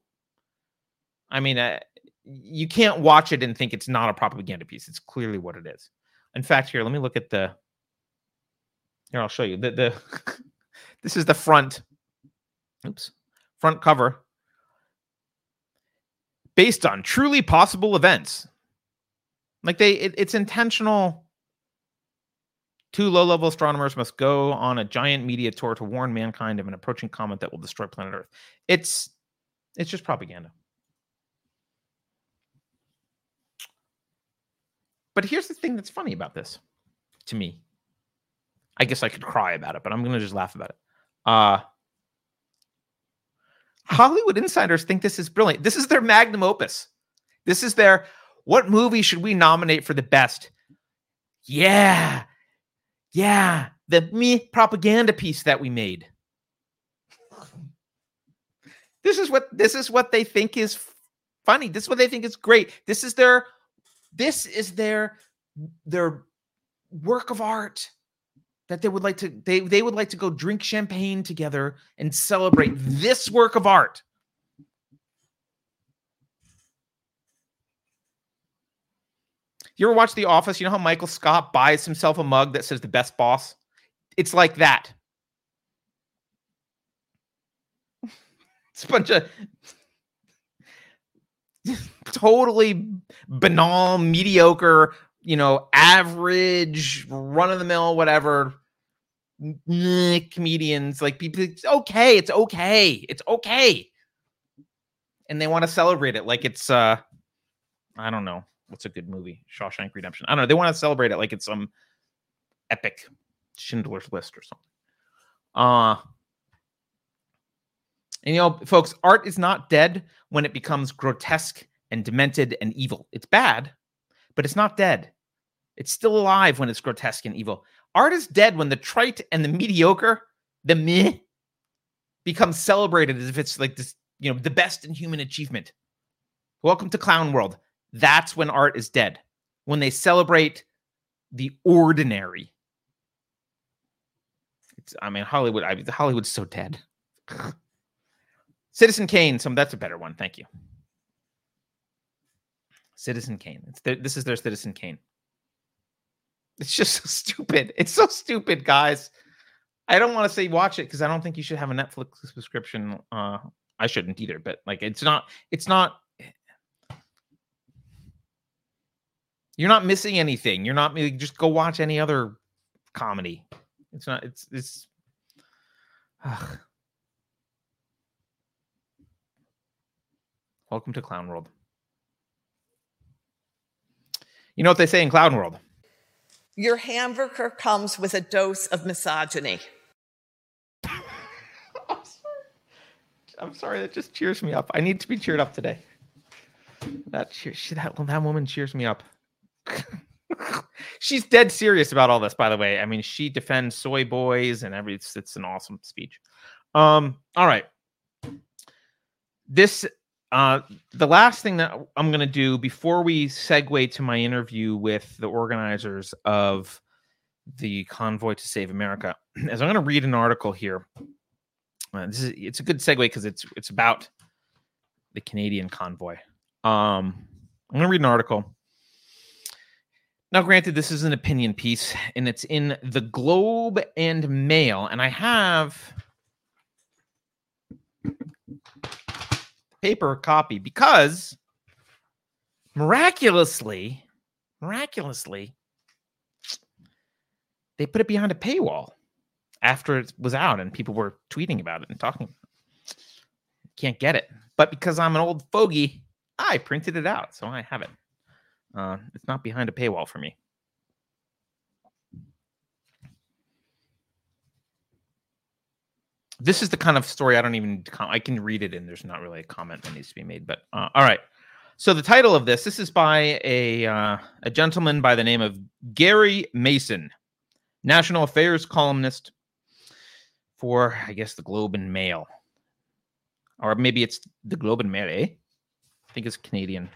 I mean, uh, you can't watch it and think it's not a propaganda piece. It's clearly what it is. In fact, here, let me look at the. Here, I'll show you the the. this is the front. Oops, front cover. Based on truly possible events, like they, it, it's intentional. Two low-level astronomers must go on a giant media tour to warn mankind of an approaching comet that will destroy planet Earth. It's, it's just propaganda. But here's the thing that's funny about this to me. I guess I could cry about it, but I'm going to just laugh about it. Uh, Hollywood insiders think this is brilliant. This is their magnum opus. This is their what movie should we nominate for the best? Yeah. Yeah. The me propaganda piece that we made. This is what this is what they think is funny. This is what they think is great. This is their this is their their work of art that they would like to they they would like to go drink champagne together and celebrate this work of art. You ever watch The Office? You know how Michael Scott buys himself a mug that says the best boss? It's like that. It's a bunch of totally banal, mediocre, you know, average, run of the mill, whatever comedians. Like people, it's okay. It's okay. It's okay. And they want to celebrate it like it's, uh, I don't know. What's a good movie? Shawshank Redemption. I don't know. They want to celebrate it like it's some epic Schindler's List or something. Uh, and you know, folks, art is not dead when it becomes grotesque and demented and evil. It's bad, but it's not dead. It's still alive when it's grotesque and evil. Art is dead when the trite and the mediocre, the meh, becomes celebrated as if it's like this, you know, the best in human achievement. Welcome to Clown World. That's when art is dead. When they celebrate the ordinary. It's, I mean, Hollywood. I, Hollywood's so dead. Citizen Kane. Some that's a better one. Thank you. Citizen Kane. This is their Citizen Kane. It's just so stupid. It's so stupid, guys. I don't want to say watch it because I don't think you should have a Netflix subscription. Uh, I shouldn't either. But like, it's not. It's not. You're not missing anything. You're not. Just go watch any other comedy. It's not. It's. It's. Ugh. Welcome to Clown World. You know what they say in Clown World? Your hamburger comes with a dose of misogyny. I'm sorry. I'm sorry, That just cheers me up. I need to be cheered up today. That cheer, that, that woman cheers me up. She's dead serious about all this, by the way. I mean, she defends soy boys and every. It's, it's an awesome speech. Um. All right. This uh, the last thing that I'm going to do before we segue to my interview with the organizers of the Convoy to Save America is I'm going to read an article here. Uh, this is it's a good segue because it's it's about the Canadian convoy. Um, I'm going to read an article. Now, granted, this is an opinion piece, and it's in the Globe and Mail, and I have paper copy because miraculously, miraculously, they put it behind a paywall after it was out and people were tweeting about it and talking. Can't get it. But because I'm an old fogey, I printed it out. So I have it. Uh, it's not behind a paywall for me. This is the kind of story I don't even I can read it and there's not really a comment that needs to be made. But uh, all right. So the title of this this is by a uh, a gentleman by the name of Gary Mason, national affairs columnist for I guess the Globe and Mail, or maybe it's the Globe and Mail. Eh? I think it's Canadian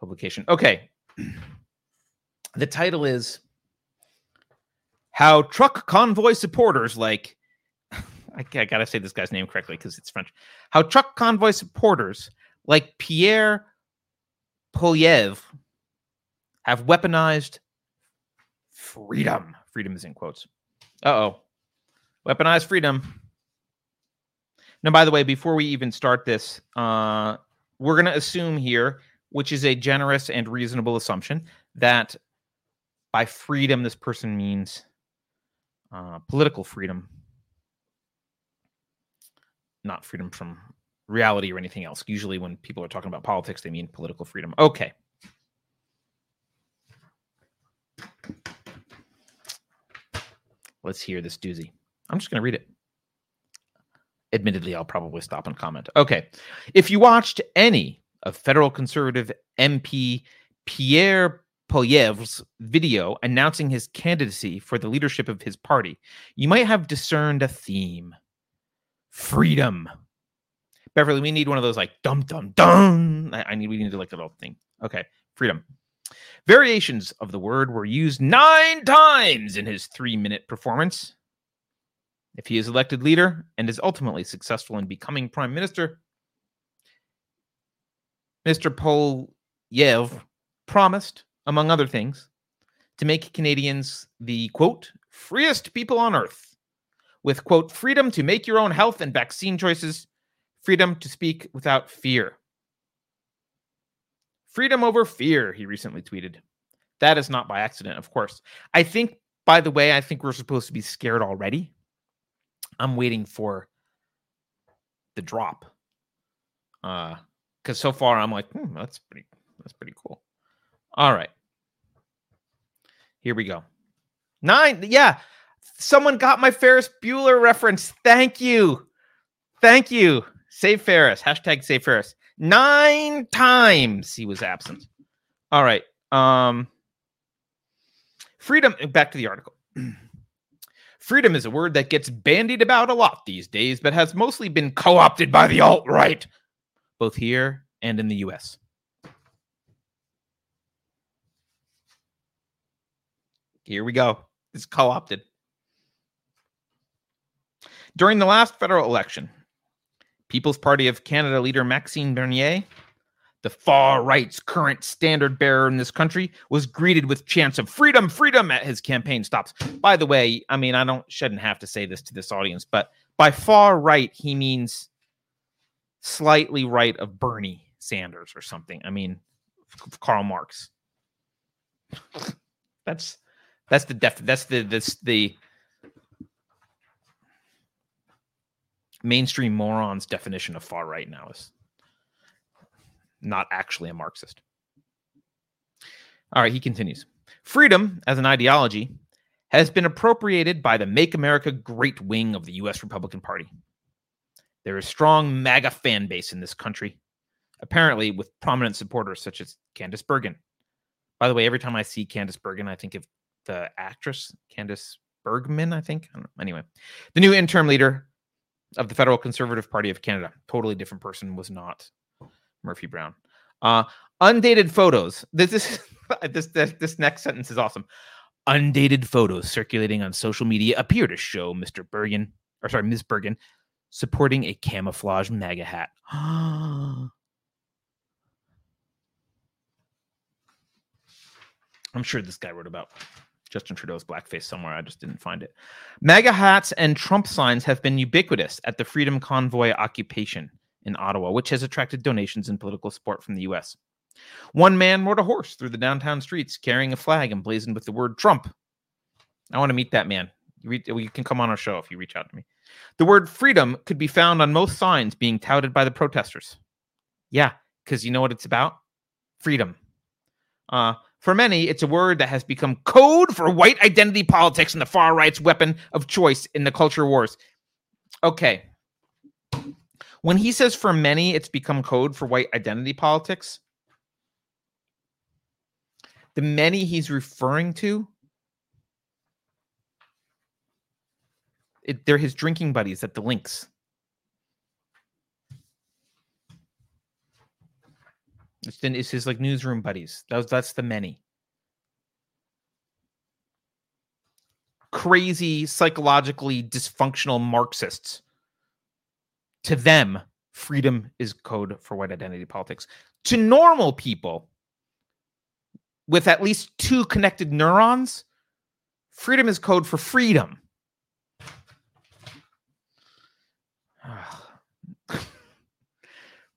publication. Okay. The title is How Truck Convoy Supporters Like I, I gotta say this guy's name correctly because it's French. How truck convoy supporters like Pierre Poilievre have weaponized freedom. Freedom is in quotes. Uh oh. Weaponized freedom. Now, by the way, before we even start this, uh, we're going to assume here, which is a generous and reasonable assumption, that by freedom, this person means uh, political freedom not freedom from reality or anything else. Usually, when people are talking about politics, they mean political freedom. Okay. Let's hear this doozy. I'm just going to read it. Admittedly, I'll probably stop and comment. Okay. If you watched any of federal conservative MP Pierre Poilievre's video announcing his candidacy for the leadership of his party, you might have discerned a theme freedom. Beverly, we need one of those like dum dum dum. I, I need we need to like that little thing. Okay, freedom. Variations of the word were used nine times in his three minute performance. If he is elected leader and is ultimately successful in becoming prime minister, Mr. Poilievre promised, among other things, to make Canadians the quote, freest people on earth, with quote, freedom to make your own health and vaccine choices, freedom to speak without fear. Freedom over fear, he recently tweeted. That is not by accident, of course. I think, by the way, I think we're supposed to be scared already. I'm waiting for the drop. Uh, because so far I'm like, hmm, that's pretty, that's pretty cool. All right. Here we go. Nine. Yeah. Someone got my Ferris Bueller reference. Thank you. Thank you. Save Ferris. Hashtag save Ferris. Nine times he was absent. All right. Um freedom back to the article. freedom is a word that gets bandied about a lot these days, but has mostly been co-opted by the alt-right, both here and in the US. Here we go. It's co-opted. During the last federal election, People's Party of Canada leader Maxime Bernier, the far right's current standard bearer in this country, was greeted with chants of freedom, freedom at his campaign stops. By the way, I mean, I don't shouldn't have to say this to this audience, but by far right, he means slightly right of Bernie Sanders or something. I mean, Karl Marx. That's that's the def that's the this the mainstream morons definition of far right now is not actually a Marxist. All right, he continues. Freedom as an ideology has been appropriated by the Make America Great wing of the US Republican Party. There is strong MAGA fan base in this country, apparently with prominent supporters such as Candice Bergen. By the way, every time I see Candice Bergen, I think of the actress Candice Bergman, I think. I anyway, the new interim leader of the Federal Conservative Party of Canada, totally different person, was not Murphy Brown. Uh, undated photos. This is this, this this next sentence is awesome. Undated photos circulating on social media appear to show Mr. Bergen, or sorry, Ms. Bergen, supporting a camouflage MAGA hat. I'm sure this guy wrote about Justin Trudeau's blackface somewhere. I just didn't find it. MAGA hats and Trump signs have been ubiquitous at the Freedom Convoy occupation in Ottawa, which has attracted donations and political support from the U.S. One man rode a horse through the downtown streets carrying a flag emblazoned with the word Trump. I want to meet that man. You, can come on our show if you reach out to me. The word freedom could be found on most signs being touted by the protesters. Yeah, because you know what it's about? Freedom. Uh, for many, it's a word that has become code for white identity politics and the far right's weapon of choice in the culture wars. Okay. When he says for many, it's become code for white identity politics, the many he's referring to, it, they're his drinking buddies at the links. It's, been, it's his like newsroom buddies. That's that's the many. Crazy, psychologically dysfunctional Marxists. To them, freedom is code for white identity politics. To normal people with at least two connected neurons, freedom is code for freedom.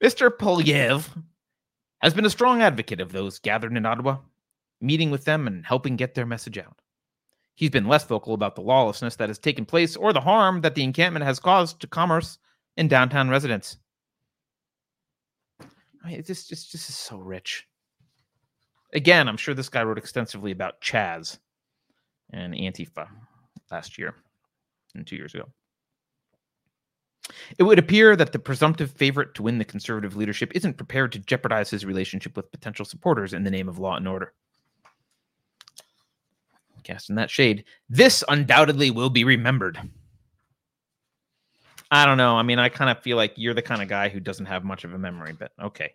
Mr. Poilievre has been a strong advocate of those gathered in Ottawa, meeting with them and helping get their message out. He's been less vocal about the lawlessness that has taken place or the harm that the encampment has caused to commerce and downtown residents. I mean, this just is so rich. Again, I'm sure this guy wrote extensively about Chaz and Antifa last year and two years ago. It would appear that the presumptive favorite to win the conservative leadership isn't prepared to jeopardize his relationship with potential supporters in the name of law and order. Casting that shade, this undoubtedly will be remembered. I don't know. I mean, I kind of feel like you're the kind of guy who doesn't have much of a memory, but okay.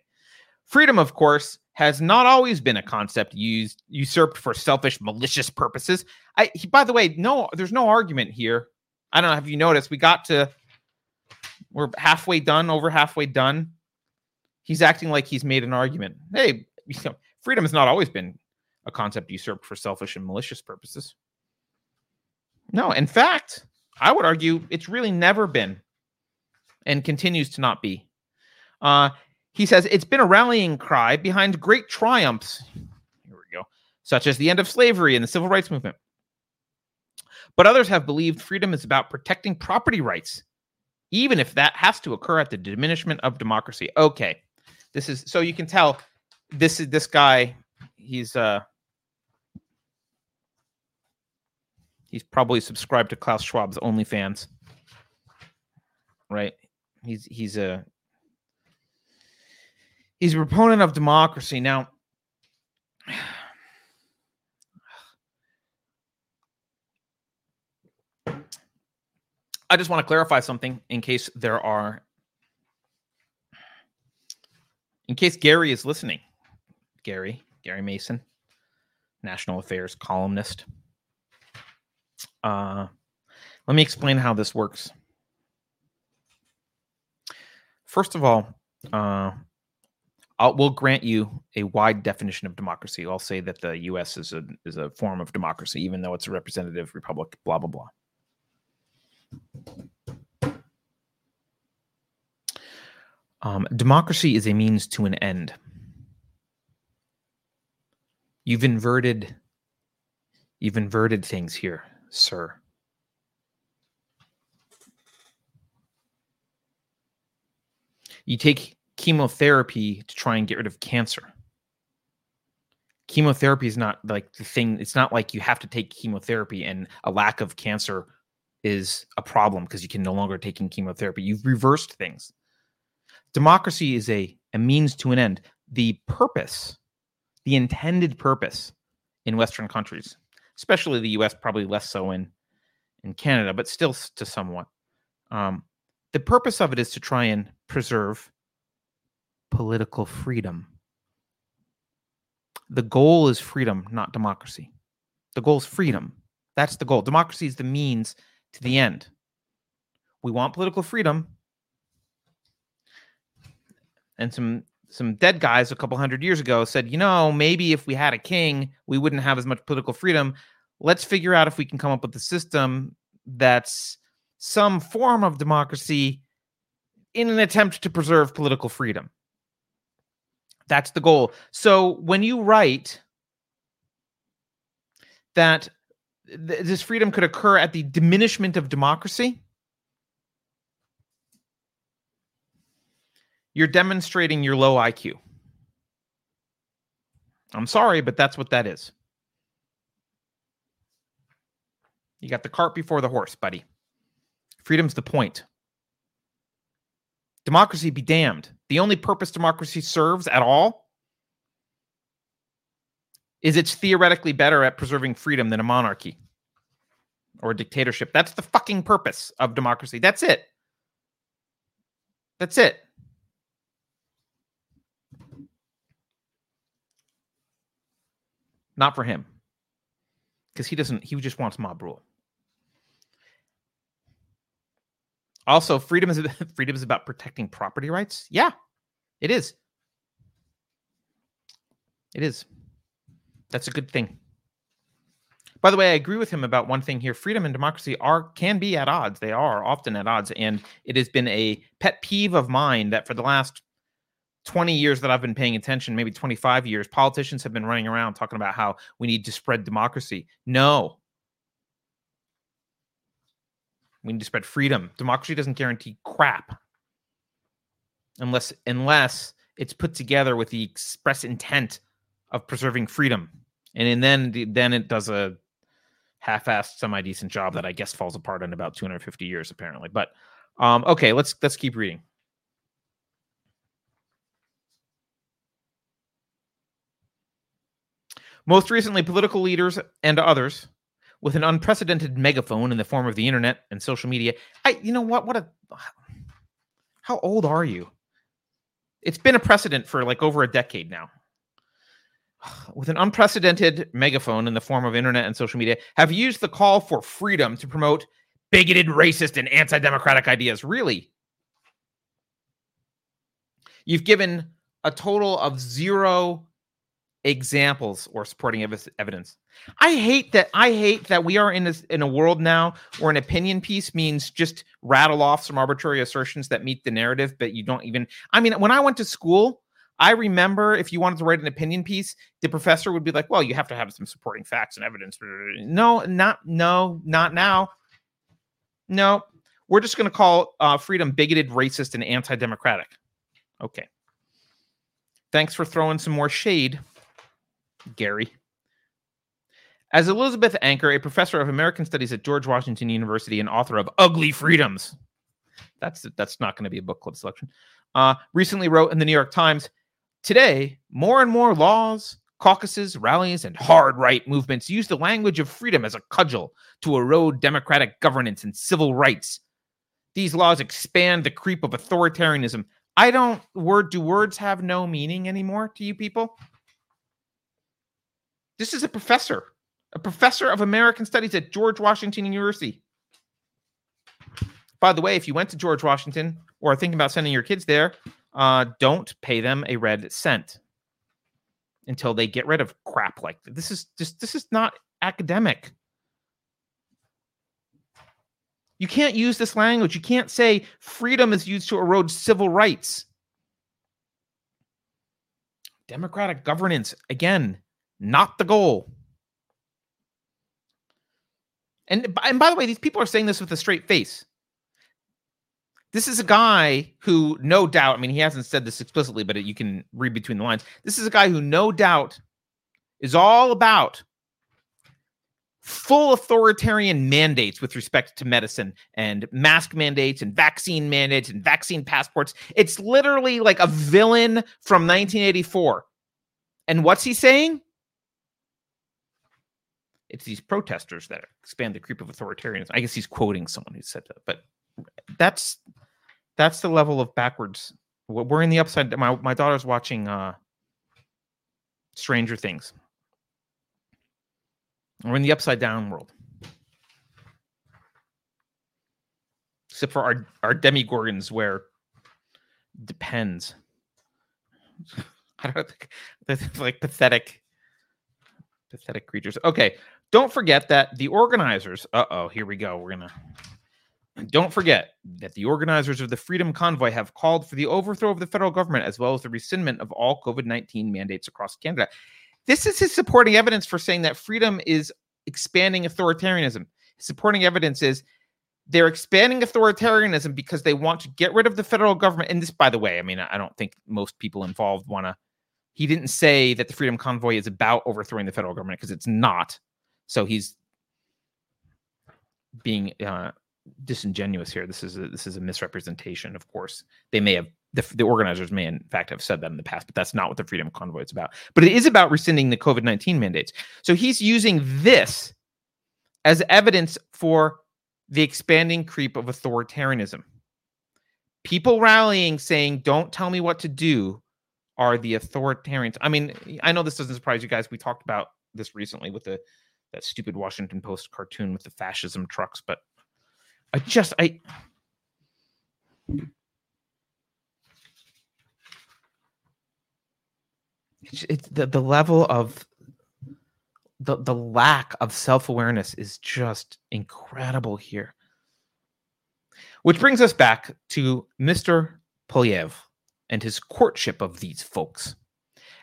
Freedom, of course, has not always been a concept used usurped for selfish, malicious purposes. I, by the way, no, there's no argument here. I don't know. Have you noticed? We got to we're halfway done, over halfway done. He's acting like he's made an argument. Hey, you know, freedom has not always been a concept usurped for selfish and malicious purposes. No, in fact, I would argue it's really never been and continues to not be. Uh, he says it's been a rallying cry behind great triumphs. Here we go, such as the end of slavery and the civil rights movement. But others have believed freedom is about protecting property rights even if that has to occur at the diminishment of democracy. Okay. This is so you can tell this is this guy, he's uh he's probably subscribed to Klaus Schwab's OnlyFans. Right? He's he's a he's a proponent of democracy. Now I just want to clarify something in case there are, in case Gary is listening. Gary, Gary Mason, national affairs columnist. Uh, let me explain how this works. First of all, uh, I'll, we'll grant you a wide definition of democracy. I'll say that the U.S. is a is a form of democracy, even though it's a representative republic. Blah blah blah. Um, democracy is a means to an end. You've inverted you've inverted things here, sir. You take chemotherapy to try and get rid of cancer. Chemotherapy is not like the thing, it's not like you have to take chemotherapy and a lack of cancer is a problem because you can no longer take in chemotherapy. You've reversed things. Democracy is a, a means to an end. The purpose, the intended purpose in Western countries, especially the US, probably less so in, in Canada, but still to somewhat. Um, the purpose of it is to try and preserve political freedom. The goal is freedom, not democracy. The goal is freedom. That's the goal. Democracy is the means to the end. We want political freedom. And some some dead guys a couple hundred years ago said, you know, maybe if we had a king, we wouldn't have as much political freedom. Let's figure out if we can come up with a system that's some form of democracy in an attempt to preserve political freedom. That's the goal. So when you write that th- this freedom could occur at the diminishment of democracy, you're demonstrating your low IQ. I'm sorry, but that's what that is. You got the cart before the horse, buddy. Freedom's the point. Democracy be damned. The only purpose democracy serves at all is it's theoretically better at preserving freedom than a monarchy or a dictatorship. That's the fucking purpose of democracy. That's it. That's it. Not for him. Because he doesn't, he just wants mob rule. Also, freedom is freedom is about protecting property rights. Yeah, it is. It is. That's a good thing. By the way, I agree with him about one thing here. Freedom and democracy are can be at odds. They are often at odds. And it has been a pet peeve of mine that for the last 20 years that I've been paying attention, maybe 25 years, politicians have been running around talking about how we need to spread democracy. No. We need to spread freedom. Democracy doesn't guarantee crap. Unless unless it's put together with the express intent of preserving freedom. And, then then it does a half-assed, semi-decent job that I guess falls apart in about 250 years, apparently. But Um, okay, let's let's keep reading. Most recently, political leaders and others with an unprecedented megaphone in the form of the internet and social media. I, you know what? What a. How old are you? It's been a precedent for like over a decade now. With an unprecedented megaphone in the form of internet and social media, have used the call for freedom to promote bigoted, racist, and anti democratic ideas. Really? You've given a total of zero examples or supporting ev- evidence. I hate that. I hate that we are in this in a world now where an opinion piece means just rattle off some arbitrary assertions that meet the narrative, but you don't even. I mean, when I went to school, I remember if you wanted to write an opinion piece, the professor would be like, "Well, you have to have some supporting facts and evidence." No, not no, not now. No, we're just going to call uh, freedom bigoted, racist, and anti-democratic. Okay. Thanks for throwing some more shade, Gary. As Elizabeth Anker, a professor of American Studies at George Washington University and author of Ugly Freedoms, that's that's not going to be a book club selection. Uh, recently wrote in the New York Times, today more and more laws, caucuses, rallies, and hard right movements use the language of freedom as a cudgel to erode democratic governance and civil rights. These laws expand the creep of authoritarianism. I don't word do words have no meaning anymore to you people? This is a professor a professor of American Studies at George Washington University. By the way, if you went to George Washington or are thinking about sending your kids there, uh, don't pay them a red cent until they get rid of crap like this. This is just this is not academic. You can't use this language. You can't say freedom is used to erode civil rights. Democratic governance, again, not the goal. And, and by the way, these people are saying this with a straight face. This is a guy who, no doubt, I mean, he hasn't said this explicitly, but you can read between the lines. This is a guy who, no doubt, is all about full authoritarian mandates with respect to medicine and mask mandates and vaccine mandates and vaccine passports. It's literally like a villain from 1984. And what's he saying? it's these protesters that expand the creep of authoritarianism. I guess he's quoting someone who said that, but that's that's the level of backwards. We're in the upside. My my daughter's watching uh, Stranger Things. We're in the upside down world. Except for our our demogorgons, wear depends. I don't think they're like pathetic, pathetic creatures. Okay, don't forget that the organizers, uh oh, here we go. We're to. Don't forget that the organizers of the Freedom Convoy have called for the overthrow of the federal government as well as the rescindment of all COVID 19 mandates across Canada. This is his supporting evidence for saying that freedom is expanding authoritarianism. His supporting evidence is they're expanding authoritarianism because they want to get rid of the federal government. And this, by the way, I mean, I don't think most people involved want to. He didn't say that the Freedom Convoy is about overthrowing the federal government because it's not. So he's being uh, disingenuous here. This is a, this is a misrepresentation. Of course, they may have the, the organizers may in fact have said that in the past, but that's not what the Freedom Convoy is about. But it is about rescinding the COVID nineteen mandates. So he's using this as evidence for the expanding creep of authoritarianism. People rallying saying, "Don't tell me what to do," are the authoritarians. I mean, I know this doesn't surprise you guys. We talked about this recently with the that stupid Washington Post cartoon with the fascism trucks, but I just I it's, it's the the level of the the lack of self-awareness is just incredible here. Which brings us back to Mr. Poilievre and his courtship of these folks.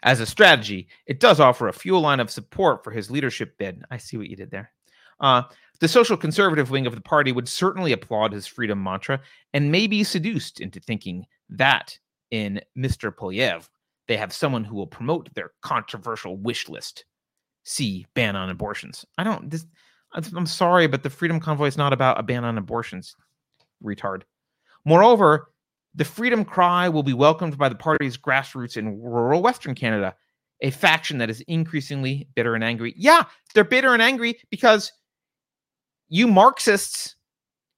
As a strategy, it does offer a fuel line of support for his leadership bid. I see what you did there. Uh, the social conservative wing of the party would certainly applaud his freedom mantra and may be seduced into thinking that in Mr. Poilievre, they have someone who will promote their controversial wish list. See ban on abortions. I don't. This, I'm sorry, but the Freedom Convoy is not about a ban on abortions. Retard. Moreover, the freedom cry will be welcomed by the party's grassroots in rural Western Canada, a faction that is increasingly bitter and angry. Yeah, they're bitter and angry because you Marxists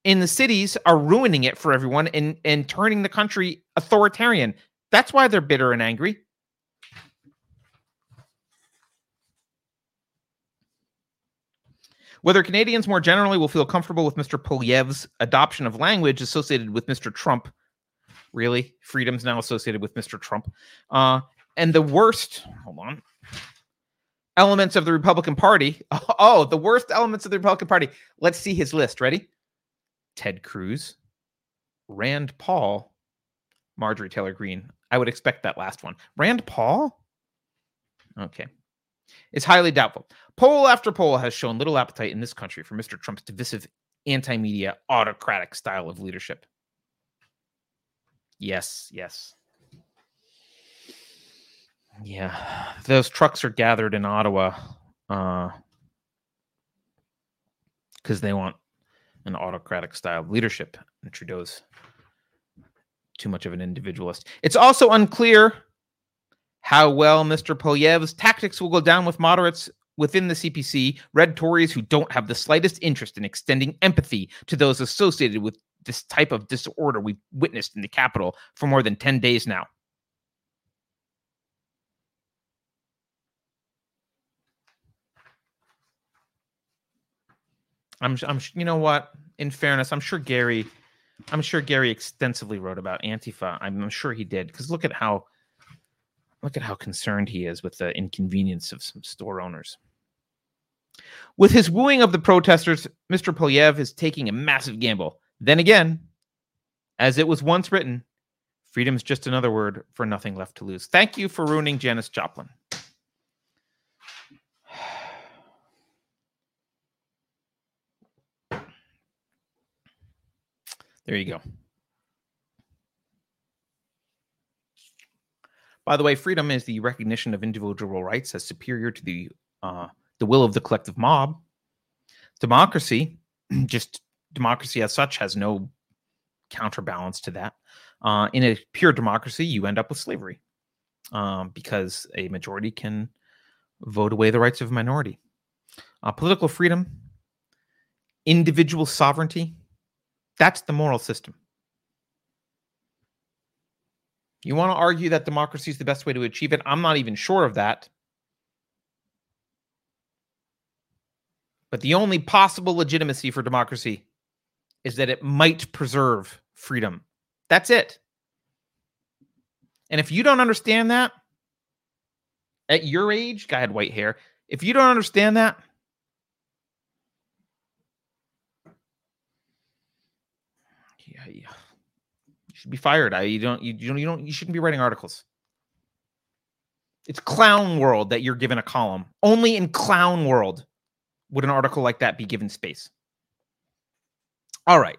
in the cities are ruining it for everyone and, and turning the country authoritarian. That's why they're bitter and angry. Whether Canadians more generally will feel comfortable with Mr. Poilievre's adoption of language associated with Mr. Trump, really, freedom's now associated with Mr. Trump, uh, and the worst, hold on, elements of the Republican Party. Oh, the worst elements of the Republican Party. Let's see his list. Ready? Ted Cruz, Rand Paul, Marjorie Taylor Greene. I would expect that last one. Rand Paul? Okay. It's highly doubtful. Poll after poll has shown little appetite in this country for Mr. Trump's divisive, anti media, autocratic style of leadership. Yes, yes. Yeah, those trucks are gathered in Ottawa because uh, they want an autocratic style of leadership. And Trudeau's too much of an individualist. It's also unclear how well Mr. Poilievre's tactics will go down with moderates within the CPC, red Tories who don't have the slightest interest in extending empathy to those associated with this type of disorder we've witnessed in the capital for more than 10 days now. I'm, I'm, you know what? In fairness, I'm sure Gary, I'm sure Gary extensively wrote about Antifa. I'm, sure he did because look at how, look at how concerned he is with the inconvenience of some store owners. With his wooing of the protesters, Mr. Poilievre is taking a massive gamble. Then again, as it was once written, freedom is just another word for nothing left to lose. Thank you for ruining Janis Joplin. There you go. By the way, freedom is the recognition of individual rights as superior to the uh, the will of the collective mob. Democracy, just democracy as such, has no counterbalance to that. Uh, in a pure democracy, you end up with slavery um, because a majority can vote away the rights of a minority. Uh, political freedom, individual sovereignty, that's the moral system. You want to argue that democracy is the best way to achieve it? I'm not even sure of that. But the only possible legitimacy for democracy is that it might preserve freedom. That's it. And if you don't understand that, at your age, guy had white hair. If you don't understand that, you should be fired. I you don't you, you don't you don't you shouldn't be writing articles. It's clown world that you're given a column. Only in clown world would an article like that be given space. All right.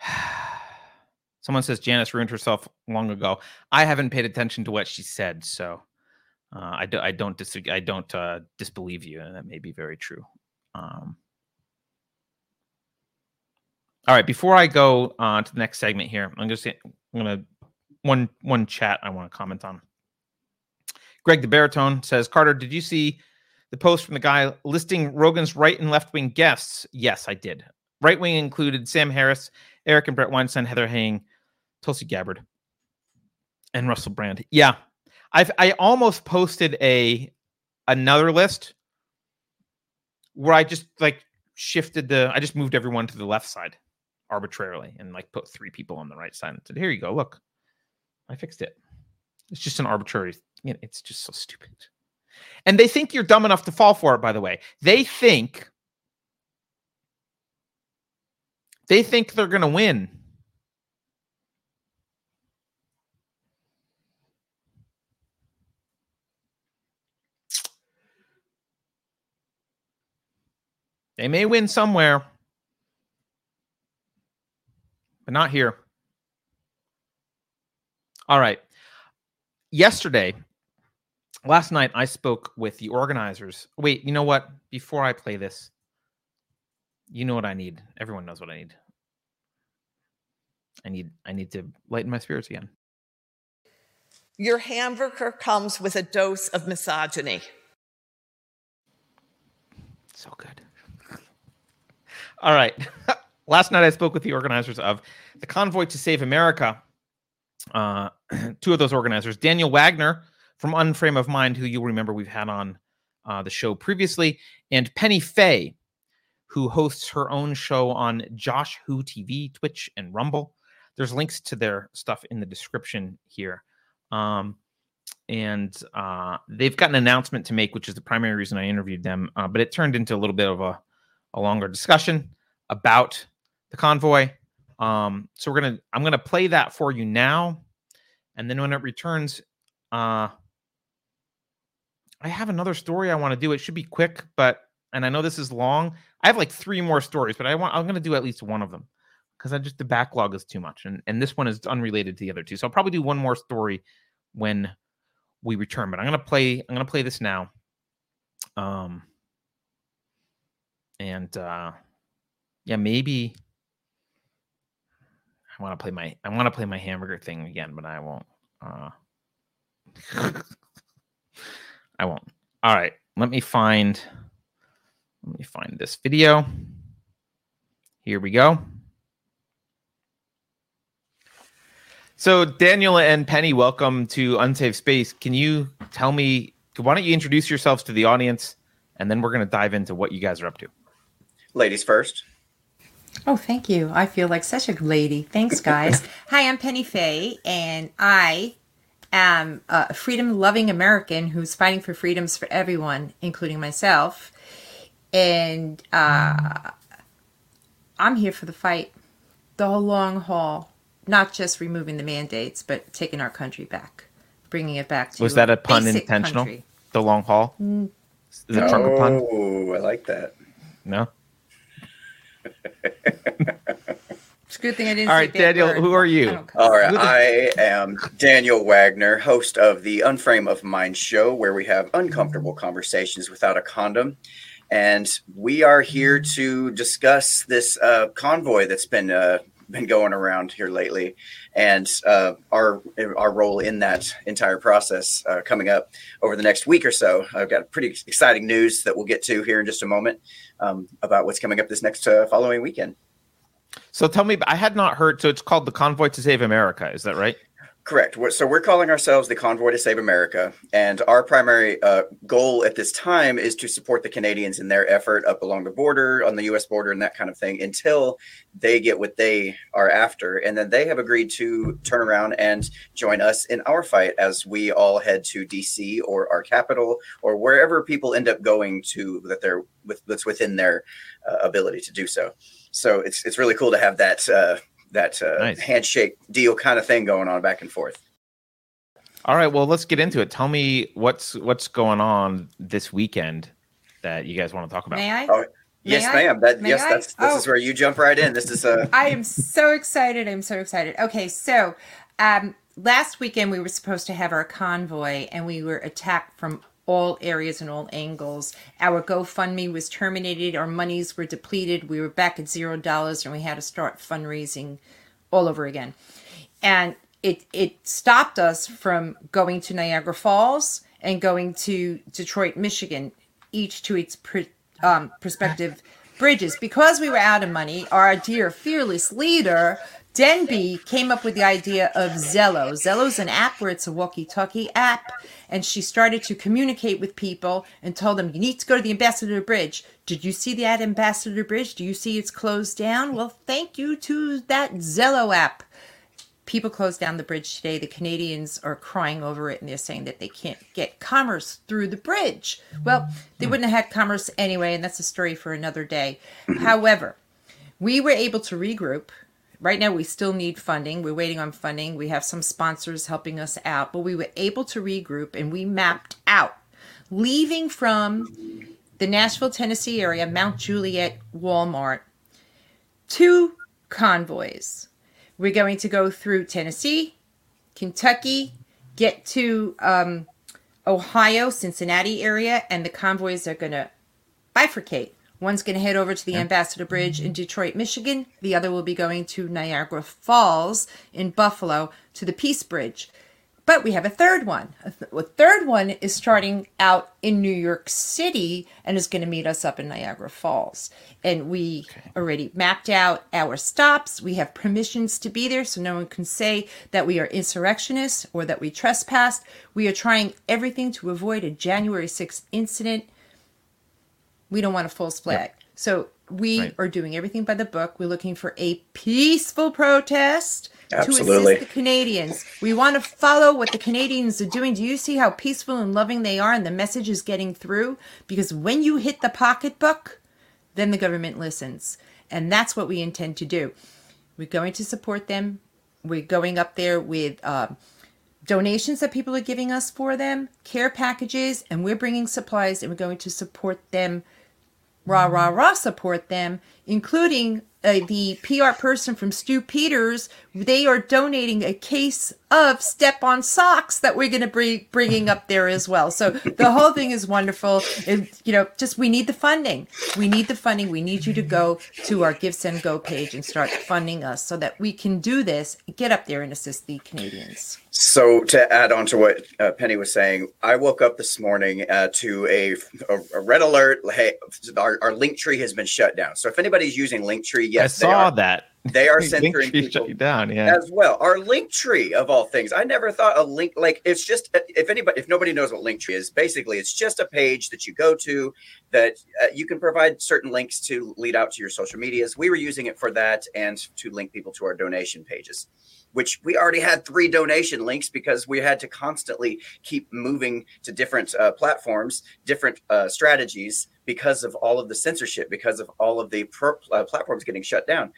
Someone says Janis ruined herself long ago. I haven't paid attention to what she said, so uh, I, do, I don't. I don't uh, disbelieve you, and that may be very true. Um, all right, before I go uh, to the next segment here, I'm just I'm gonna one one chat I want to comment on. Greg the baritone says, Carter, did you see the post from the guy listing Rogan's right and left wing guests? Yes, I did. Right wing included Sam Harris, Eric and Brett Weinstein, Heather Heying, Tulsi Gabbard, and Russell Brand. Yeah, I've I almost posted a another list where I just like shifted the I just moved everyone to the left side arbitrarily and like put three people on the right side and said, "Here you go, look, I fixed it." It's just an arbitrary. You know, it's just so stupid. And they think you're dumb enough to fall for it. By the way, they think they think they're going to win. They may win somewhere but not here. All right. Yesterday, last night, I spoke with the organizers. Wait, you know what? Before I play this, you know what I need. Everyone knows what I need. I need I need to lighten my spirits again. Your hamburger comes with a dose of misogyny. So good. All right. Last night I spoke with the organizers of the Convoy to Save America. Uh, two of those organizers, Daniel Wagner from Unframe of Mind, who you'll remember we've had on uh, the show previously, and Pennie Fay, who hosts her own show on Josh Who TV, Twitch, and Rumble. There's links to their stuff in the description here. Um, and uh, they've got an announcement to make, which is the primary reason I interviewed them. Uh, but it turned into a little bit of a, a longer discussion about the convoy. Um, so we're gonna I'm gonna play that for you now, and then when it returns, uh, I have another story I want to do. It should be quick, but and I know this is long. I have like three more stories, but I want I'm gonna do at least one of them because I just the backlog is too much, and and this one is unrelated to the other two. So I'll probably do one more story when we return. But I'm gonna play I'm gonna play this now. Um and uh yeah, maybe I want to play my I want to play my hamburger thing again, but I won't. Uh I won't. All right, let me find let me find this video. Here we go. So, Daniel and Pennie, welcome to Unsafe Space. Can you tell me, why don't you introduce yourselves to the audience and then we're going to dive into what you guys are up to? Ladies first. Oh, thank you. I feel like such a lady. Thanks, guys. Hi, I'm Pennie Fay, and I am a freedom loving American who's fighting for freedoms for everyone, including myself. And uh, I'm here for the fight, the whole long haul not just removing the mandates, but taking our country back, bringing it back to. Was that a pun intentional? Country. The long haul. Mm. Is it oh, pun? Oh, I like that. No. It's a good thing I didn't. Say. All right, Daniel. Word. Who are you? All right, I am Daniel Wagner, host of the Unframe of Mind show, where we have uncomfortable conversations without a condom. And we are here to discuss this uh, convoy that's been uh, been going around here lately, and uh, our our role in that entire process uh, coming up over the next week or so. I've got pretty exciting news that we'll get to here in just a moment um, about what's coming up this next uh, following weekend. So tell me, I had not heard. So it's called the Convoy to Save America. Is that right? Correct. So we're calling ourselves the Convoy to Save America, and our primary uh, goal at this time is to support the Canadians in their effort up along the border, on the U.S. border, and that kind of thing, until they get what they are after, and then they have agreed to turn around and join us in our fight as we all head to D.C. or our capital or wherever people end up going to that they're with that's within their uh, ability to do so. So it's it's really cool to have that. Uh, that uh, nice. handshake deal kind of thing going on back and forth. All right, well, let's get into it. Tell me what's what's going on this weekend that you guys want to talk about. May I? Oh, yes, May ma'am. That yes, I? that's this oh. is where you jump right in. This is a. I am so excited. I'm so excited. Okay, so um, last weekend we were supposed to have our convoy, and we were attacked from all areas and all angles. Our GoFundMe was terminated, our monies were depleted, we were back at zero dollars, and we had to start fundraising all over again. And it it stopped us from going to Niagara Falls and going to Detroit, Michigan, each to its pre, um, prospective bridges because we were out of money. Our dear fearless leader Denby came up with the idea of Zello. Zello's an app where it's a walkie-talkie app, and she started to communicate with people and told them, "You need to go to the Ambassador Bridge. Did you see that Ambassador Bridge? Do you see it's closed down? Well, thank you to that Zello app." People closed down the bridge today. The Canadians are crying over it, and they're saying that they can't get commerce through the bridge. Well, they wouldn't have had commerce anyway, and that's a story for another day. However, we were able to regroup right now we still need funding. We're waiting on funding. We have some sponsors helping us out, but we were able to regroup and we mapped out leaving from the Nashville, Tennessee area, Mount Juliet Walmart, two convoys. We're going to go through Tennessee, Kentucky, get to um, Ohio, Cincinnati area, and the convoys are going to bifurcate One's going to head over to the Ambassador Bridge in mm-hmm. Detroit, Michigan. The other will be going to Niagara Falls in Buffalo to the Peace Bridge. But we have a third one. A, th- a third one is starting out in New York City and is going to meet us up in Niagara Falls. And we already mapped out our stops. We have permissions to be there, so no one can say that we are insurrectionists or that we trespassed. We are trying everything to avoid a January 6th incident. We don't want a false flag. So we Right. are doing everything by the book. We're looking for a peaceful protest to assist the Canadians. We want to follow what the Canadians are doing. Do you see how peaceful and loving they are and the message is getting through? Because when you hit the pocketbook, then the government listens. And that's what we intend to do. We're going to support them. We're going up there with um, donations that people are giving us for them, care packages, and we're bringing supplies and we're going to support them rah rah rah support them, including uh, the PR person from Stew Peters. They are donating a case of step on socks that we're going to be bringing up there as well. So the whole thing is wonderful. It, you know, just we need the funding. We need the funding. We need you to go to our Give Send Go page and start funding us so that we can do this, get up there and assist the Canadians. So to add on to what uh, Pennie was saying, I woke up this morning uh, to a, a, a red alert. Hey, our, our link tree has been shut down. So if anybody's using Linktree, yes, I they saw are, that. They are censoring people down. Yeah. as well. Our link tree of all things. I never thought a link like it's just if anybody if nobody knows what link tree is, basically it's just a page that you go to that uh, you can provide certain links to lead out to your social medias. We were using it for that and to link people to our donation pages. Which we already had three donation links because we had to constantly keep moving to different uh, platforms, different uh, strategies because of all of the censorship, because of all of the pro- uh, platforms getting shut down.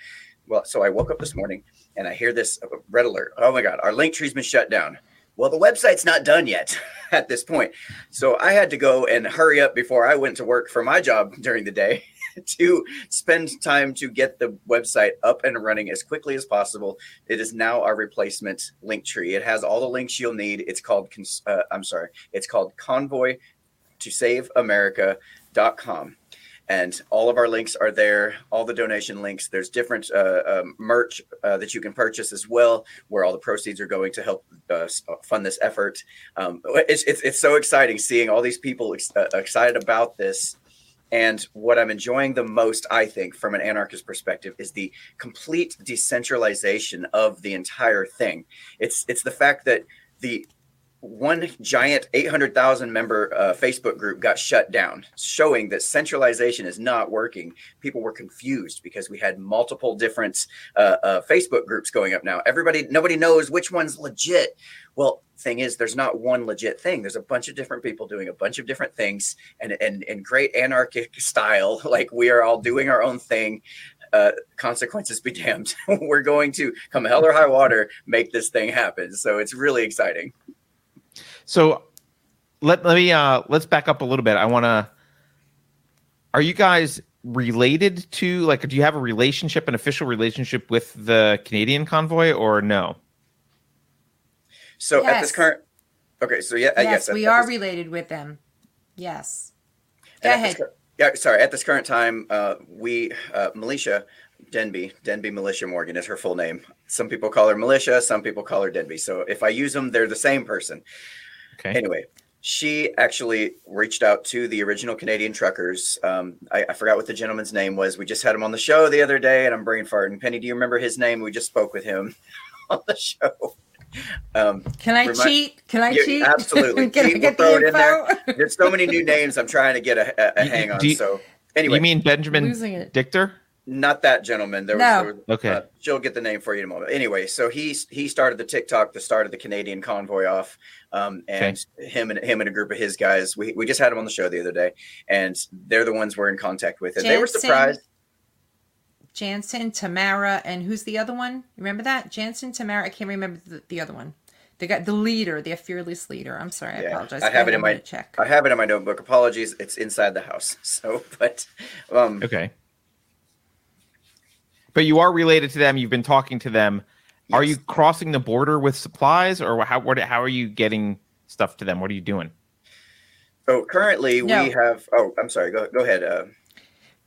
Well, so I woke up this morning and I hear this red alert. Oh my God, our link tree's been shut down. Well, the website's not done yet at this point. So I had to go and hurry up before I went to work for my job during the day to spend time to get the website up and running as quickly as possible. It is now our replacement link tree. It has all the links you'll need. It's called, uh, I'm sorry, it's called convoy to save america.com and all of our links are there all the donation links. There's different uh, um, merch uh, that you can purchase as well where all the proceeds are going to help uh, fund this effort. Um, it's, it's, it's so exciting seeing all these people ex- uh, excited about this. And what i'm enjoying the most i think from an anarchist perspective is the complete decentralization of the entire thing. It's it's the fact that the one giant 800,000 member uh, Facebook group got shut down, showing that centralization is not working. People were confused because we had multiple different uh, uh, Facebook groups going up now. Everybody, nobody knows which one's legit. Well, thing is, there's not one legit thing. There's a bunch of different people doing a bunch of different things, and and in great anarchic style, like we are all doing our own thing. Uh, consequences be damned. We're going to come hell or high water, make this thing happen. So it's really exciting. So let let me uh let's back up a little bit. I want to Are you guys related to like do you have a relationship an official relationship with the Canadian convoy or no? So at this current, okay, so yeah, uh, yes, yes, at- we at are this- related with them. Yes. Go at this ahead. yeah, sorry. At this current time, uh, we uh, Militia Denby Denby Militia Morgan is her full name. Some people call her Militia, some people call her Denby. So if I use them, they're the same person. Okay. Anyway, she actually reached out to the original Canadian truckers. Um, I, I forgot what the gentleman's name was. We just had him on the show the other day, and I'm brain farting. Pennie, do you remember his name? We just spoke with him on the show. Um, Can I Remind- cheat? Can I Yeah, cheat? absolutely. Can I get we'll throw it the in there. info? there's so many new names. I'm trying to get a, a, a hang on. you- so anyway, You mean Benjamin Losing. Dichter? not that gentleman. There was, No. there was- Okay. uh, she'll get the name for you in a moment. Anyway, so he he started the TikTok, the start of the Canadian convoy off, um, and him and him and a group of his guys. We we just had him on the show the other day, and they're the ones we're in contact with, and they were surprised. Jansen, Tamara, and who's the other one? Remember that? Jansen, Tamara. I can't remember the, the other one. They got the leader, the fearless leader. I'm sorry, I Yeah, apologize. I have it in my- check. I have it in my notebook. Apologies, it's inside the house. So, but um, Okay. But you are related to them. You've been talking to them. Are you crossing the border with supplies, or how? What? How are you getting stuff to them? What are you doing? so currently No. we have. Oh, I'm sorry. Go go ahead. Uh,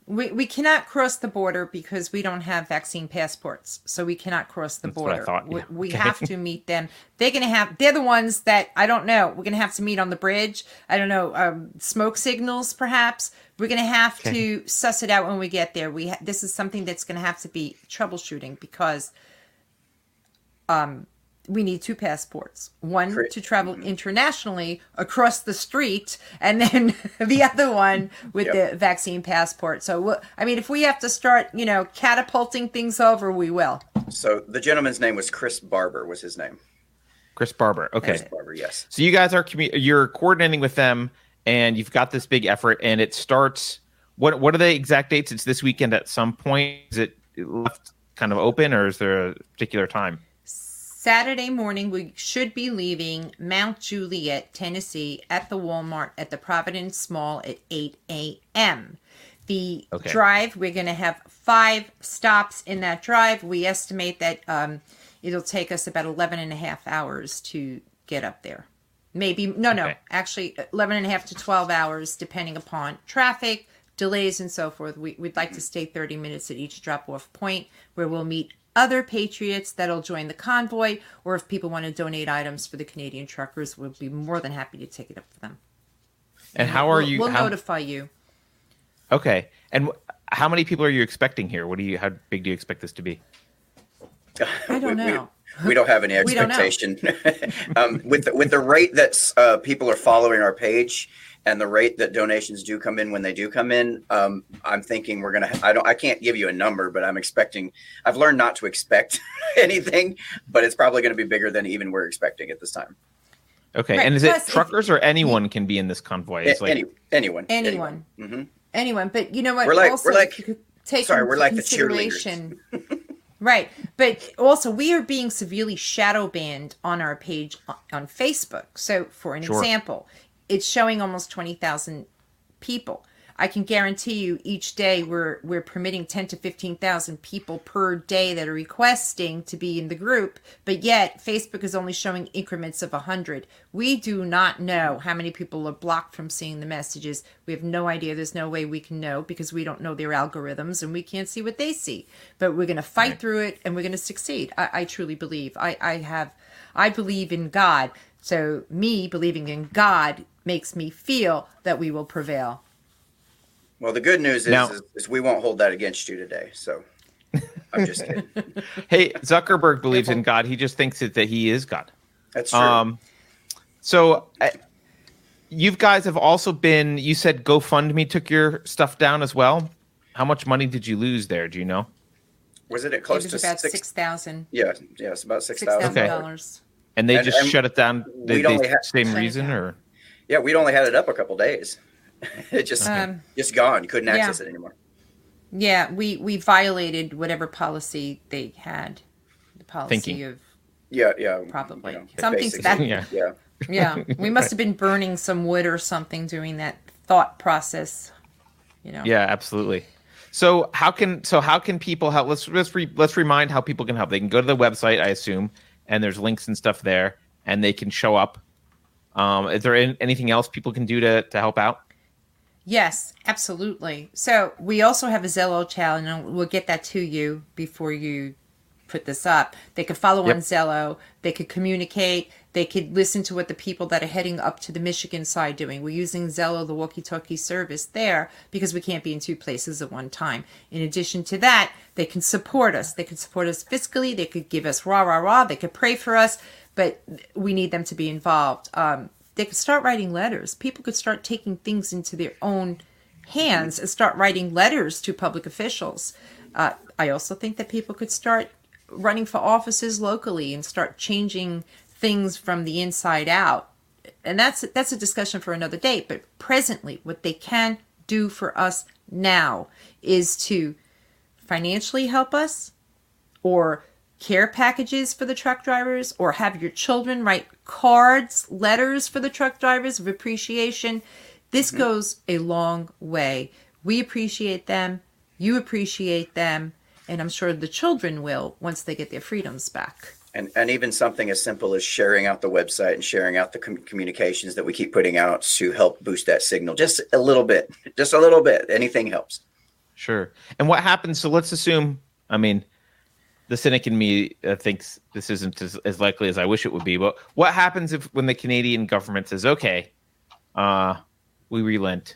We, we cannot cross the border because we don't have vaccine passports, so we cannot cross the That's what I border. thought, We, we Okay. have to meet them. They're gonna have. They're the ones that I don't know. We're gonna have to meet on the bridge. I don't know. Um, smoke signals, perhaps. We're gonna have Okay. to suss it out when we get there. We ha- this is something that's gonna have to be troubleshooting because um, we need two passports one Correct. to travel internationally across the street and then the other one with Yep. the vaccine passport so we'll- i mean if we have to start you know catapulting things over we will So the gentleman's name was Chris Barber. Was his name? Chris Barber. Okay. Chris Barber. Yes. So you guys are commu- you're coordinating with them, and you've got this big effort, and it starts. What what are the exact dates? It's this weekend at some point. Is it left kind of open, or is there a particular time? Saturday morning we should be leaving mount juliet tennessee at the walmart at the providence mall at 8 a.m the Okay. drive we're going to have five stops in that drive we estimate that um, it'll take us about 11 and a half hours to get up there maybe no no Okay. actually 11 and a half to 12 hours depending upon traffic delays and so forth we, we'd like to stay 30 minutes at each drop off point where we'll meet other patriots that'll join the convoy or if people want to donate items for the canadian truckers we'll be more than happy to take it up for them And how are We'll- you? we'll how- notify you okay. And wh- how many people are you expecting here? What do you? How big do you expect this to be? I don't We- we- know. We, don't have any We don't know. expectation. um, with the, with the rate that uh, people are following our page and the rate that donations do come in when they do come in, um, I'm thinking we're gonna. I don't. I can't give you a number, but I'm expecting. I've learned not to expect anything, but it's probably going to be bigger than even we're expecting at this time. Okay. Right, And is plus it if- truckers or anyone can be in this convoy? It's A- like any, anyone. anyone hmm anyone but you know what We're like- also we're like- take sorry, we're like the cheerleaders. right but also we are being severely shadow banned on our page on- on facebook so for an Sure. example it's showing almost 20000 people. I can guarantee you each day we're we're permitting 10 to 15000 people per day that are requesting to be in the group but yet facebook is only showing increments of 100 we do not know how many people are blocked from seeing the messages. We have no idea. There's no way we can know because we don't know their algorithms and we can't see what they see. But we're going to fight through it and we're going to succeed. I, I truly believe. I, I have i believe in god. So me believing in god makes me feel that we will prevail Well, the good news is, Now- is, is we won't hold that against you today. So I'm just kidding. hey, Zuckerberg believes in God. He just thinks that, that he is God. That's true. Um, so uh, you guys have also been. You said GoFundMe took your stuff down as well. How much money did you lose there? Do you know? was it at it close was to about six? six thousand Yeah, yeah, it's about six six thousand. thousand Okay. dollars And they And- just and shut it down. The, we'd the only ha- same Shut it reason, down. or Yeah, we'd only had it up a couple days. it just Um, just gone. You couldn't yeah. access it anymore. Yeah, we we violated whatever policy they had. The policy Thinking. of Yeah, yeah. Probably. you know, Something's basically. Yeah. Yeah. yeah, we must have been burning some wood or something during that thought process. You know. yeah, absolutely. So how can so how can people help? Let's let's re, let's remind how people can help. They can go to the website, I assume, and there's links and stuff there, and they can show up. Um, is there an- anything else people can do to to help out? Yes, absolutely. So we also have a Zello channel, and we'll get that to you before you put this up. They could follow Yep. on Zello. They could communicate. They could listen to what the people that are heading up to the Michigan side doing. We're using Zello, the walkie-talkie service there because we can't be in two places at one time. In addition to that, they can support us. They could support us fiscally. They could give us rah rah rah. They could pray for us, but we need them to be involved. Um, they could start writing letters. People could start taking things into their own hands and start writing letters to public officials. Uh, I also think that people could start running for offices locally and start changing things from the inside out. And that's that's a discussion for another day. But presently, what they can do for us now is to financially help us, or care packages for the truck drivers, or have your children write cards, letters for the truck drivers of appreciation. This mm-hmm. goes a long way. We appreciate them, you appreciate them, and I'm sure the children will once they get their freedoms back. And, and even something as simple as sharing out the website and sharing out the com- communications that we keep putting out to help boost that signal just a little bit, just a little bit. Anything helps. Sure. And what happens? So let's assume. I mean, the cynic in me uh, thinks this isn't as, as likely as I wish it would be. But what happens if when the Canadian government says, "Okay, uh, we relent,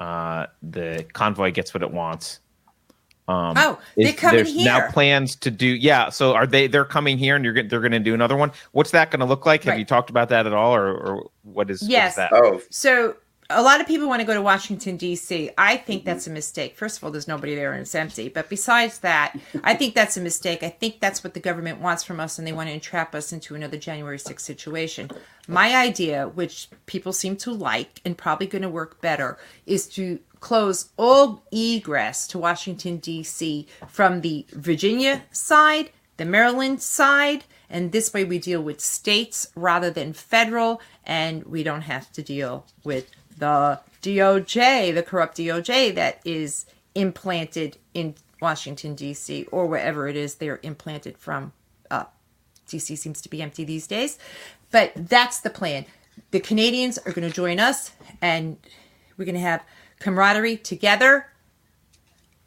uh, the convoy gets what it wants." Um, Oh, they're coming there's now here. plans to do. Yeah. So are they? They're coming here, and you're they're going to do another one. What's that going to look like? Have you talked about that at all, or, or what is? Yes. What's that? Oh, So a lot of people want to go to Washington D.C. I think mm-hmm. that's a mistake. First of all, there's nobody there and it's empty. But besides that, I think that's a mistake. I think that's what the government wants from us, and they want to entrap us into another January 6th situation. My idea, which people seem to like and probably going to work better, is to close all egress to Washington D.C. from the Virginia side, the Maryland side, and this way we deal with states rather than federal, and we don't have to deal with the DOJ, the corrupt DOJ that is implanted in Washington, D.C., or wherever it is they're implanted from. Uh, DC seems to be empty these days. But that's the plan. The Canadians are going to join us, and we're going to have camaraderie together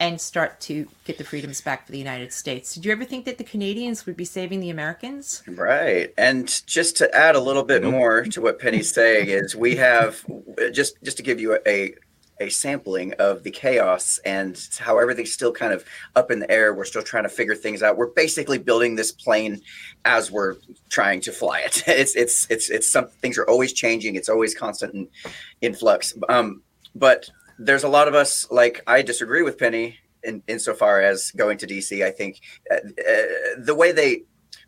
and start to get the freedoms back for the United States. Did you ever think that the Canadians would be saving the Americans? Right. And just to add a little bit more to what Pennie's saying is we have just just to give you a a sampling of the chaos and how everything's still kind of up in the air. We're still trying to figure things out. We're basically building this plane as we're trying to fly it. It's it's it's it's some things are always changing. It's always constant in, in flux. Um, but there's a lot of us like I disagree with Pennie in insofar as going to DC. I think uh, uh, the way they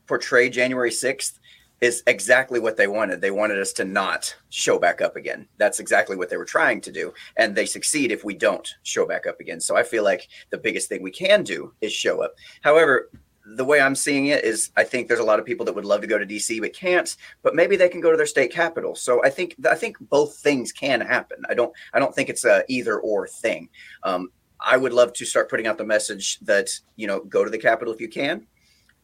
portray January 6th is exactly what they wanted. They wanted us to not show back up again. That's exactly what they were trying to do. And they succeed if we don't show back up again. So I feel like the biggest thing we can do is show up. However, the way I'm seeing it is I think there's a lot of people that would love to go to DC but can't, but maybe they can go to their state capital. So I think I think both things can happen. I don't I don't think it's a either or thing. Um, I would love to start putting out the message that, you know, go to the capital if you can.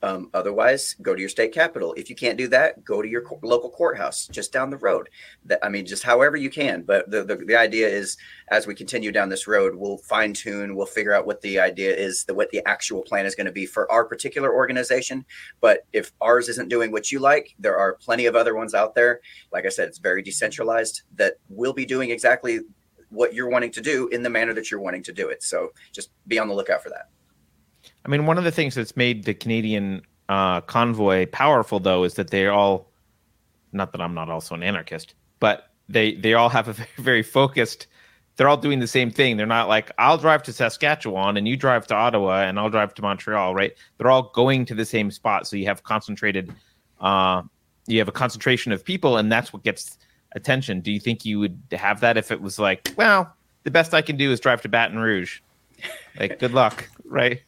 Um, otherwise, go to your state capital. If you can't do that, go to your co- local courthouse just down the road. That I mean, just however you can. But the, the the idea is, as we continue down this road, we'll fine tune. We'll figure out what the idea is, the what the actual plan is going to be for our particular organization. But if ours isn't doing what you like, there are plenty of other ones out there. Like I said, it's very decentralized that will be doing exactly what you're wanting to do in the manner that you're wanting to do it. So just be on the lookout for that. I mean, one of the things that's made the Canadian uh, convoy powerful, though, is that they're all not that I'm not also an anarchist, but they they all have a very, very focused. They're all doing the same thing. They're not like I'll drive to Saskatchewan and you drive to Ottawa and I'll drive to Montreal, right? They're all going to the same spot, so you have concentrated. Uh, you have a concentration of people, and that's what gets attention. Do you think you would have that if it was like, well, the best I can do is drive to Baton Rouge? Like, good luck, right?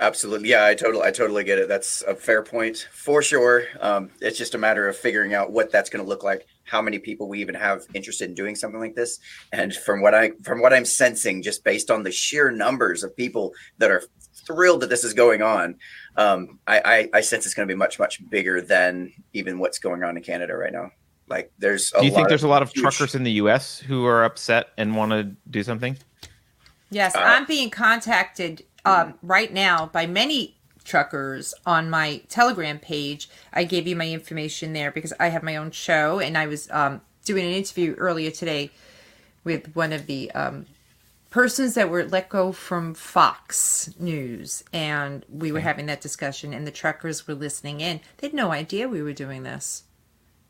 Absolutely. Yeah, I totally I totally get it. That's a fair point for sure. Um, it's just a matter of figuring out what that's going to look like, how many people we even have interested in doing something like this. And from what I from what I'm sensing, just based on the sheer numbers of people that are thrilled that this is going on, um, I, I, I sense it's going to be much, much bigger than even what's going on in Canada right now. Like there's a Do you think there's a lot of huge- truckers in the U.S. who are upset and want to do something? Yes, Uh, I'm being contacted um, right now by many truckers on my Telegram page. I gave you my information there because I have my own show, and I was um, doing an interview earlier today with one of the um, persons that were let go from Fox News, and we were having that discussion, and the truckers were listening in. They had no idea we were doing this.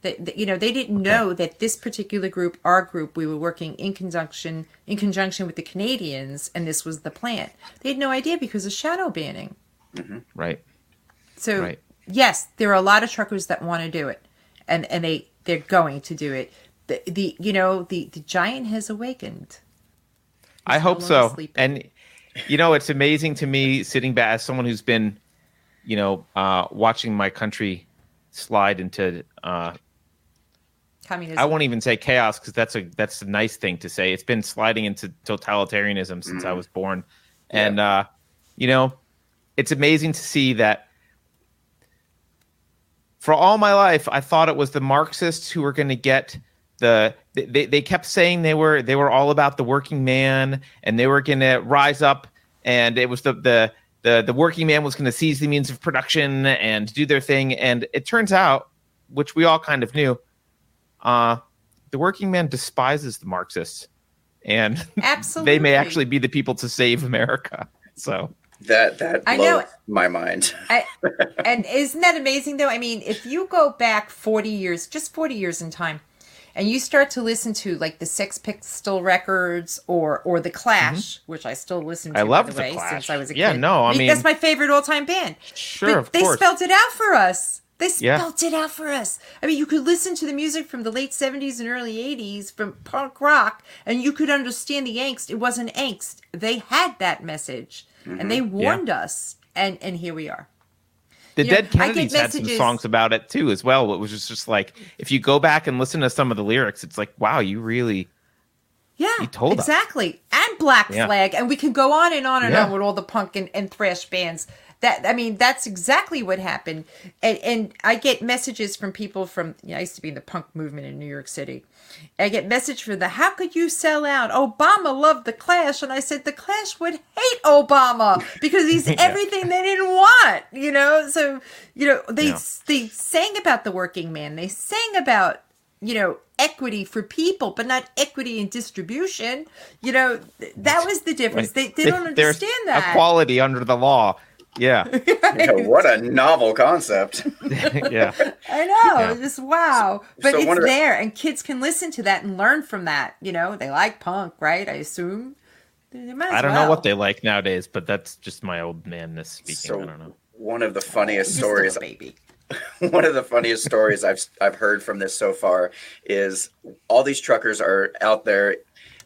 That that, you know, they didn't know that this particular group, our group, we were working in conjunction in conjunction with the Canadians, and this was the plan. They had no idea because of shadow banning. Right. So Right. yes, there are a lot of truckers that want to do it, and and they they're going to do it. The, the you know the the giant has awakened. I hope longer so. sleeping. And you know, it's amazing to me sitting back as someone who's been, you know, uh, watching my country slide into. Uh, Communism. I won't even say chaos because that's a that's a nice thing to say. It's been sliding into totalitarianism since I was born, and uh, you know, it's amazing to see that. For all my life, I thought it was the Marxists who were going to get the they, they kept saying they were they were all about the working man and they were going to rise up and it was the the the, the working man was going to seize the means of production and do their thing and it turns out which we all kind of knew uh the working man despises the marxists and Absolutely. they may actually be the people to save america so That that I blows know. my mind. I, and isn't that amazing though? I mean, if you go back 40 years, just 40 years in time, and you start to listen to like the Sex Pistol records or or the Clash, which I still listen to Mm-hmm. I love by the the way Clash. since I was a Yeah, kid. no, I mean- that's my favorite all-time band. sure But of they course spelled it out for us. They Yeah. spelled it out for us. I mean, you could listen to the music from the late 70s and early 80s from punk rock, and you could understand the angst. It wasn't angst. They had that message, and they mm-hmm. warned us. And and here we are. The You Dead get Kennedys had some songs about it too, as well. It was just, just like if you go back and listen to some of the lyrics, it's like, wow, you really Yeah, told us. exactly. And Black Yeah. Flag, and we can go on and on and Yeah. on with all the punk and, and thrash bands. That I mean, that's exactly what happened. And and I get messages from people from. You know, I used to be in the punk movement in New York City. I get message from the how could you sell out? Obama loved the Clash, and I said the Clash would hate Obama because he's everything they didn't want. You know, so you know they Yeah. they sang about the working man. They sang about you know equity for people but not equity in distribution you know th- that was the difference they, they don't there's understand that equality under the law. Yeah, Yeah, what a novel concept. yeah. i know Yeah. just wow but so it's one there and kids can listen to that and learn from that you know they like punk right i assume They- they might I don't know what they like nowadays, but that's just my old manness speaking. So- I don't know. One of the funniest You're stories baby one of the funniest stories I've I've heard from this so far is all these truckers are out there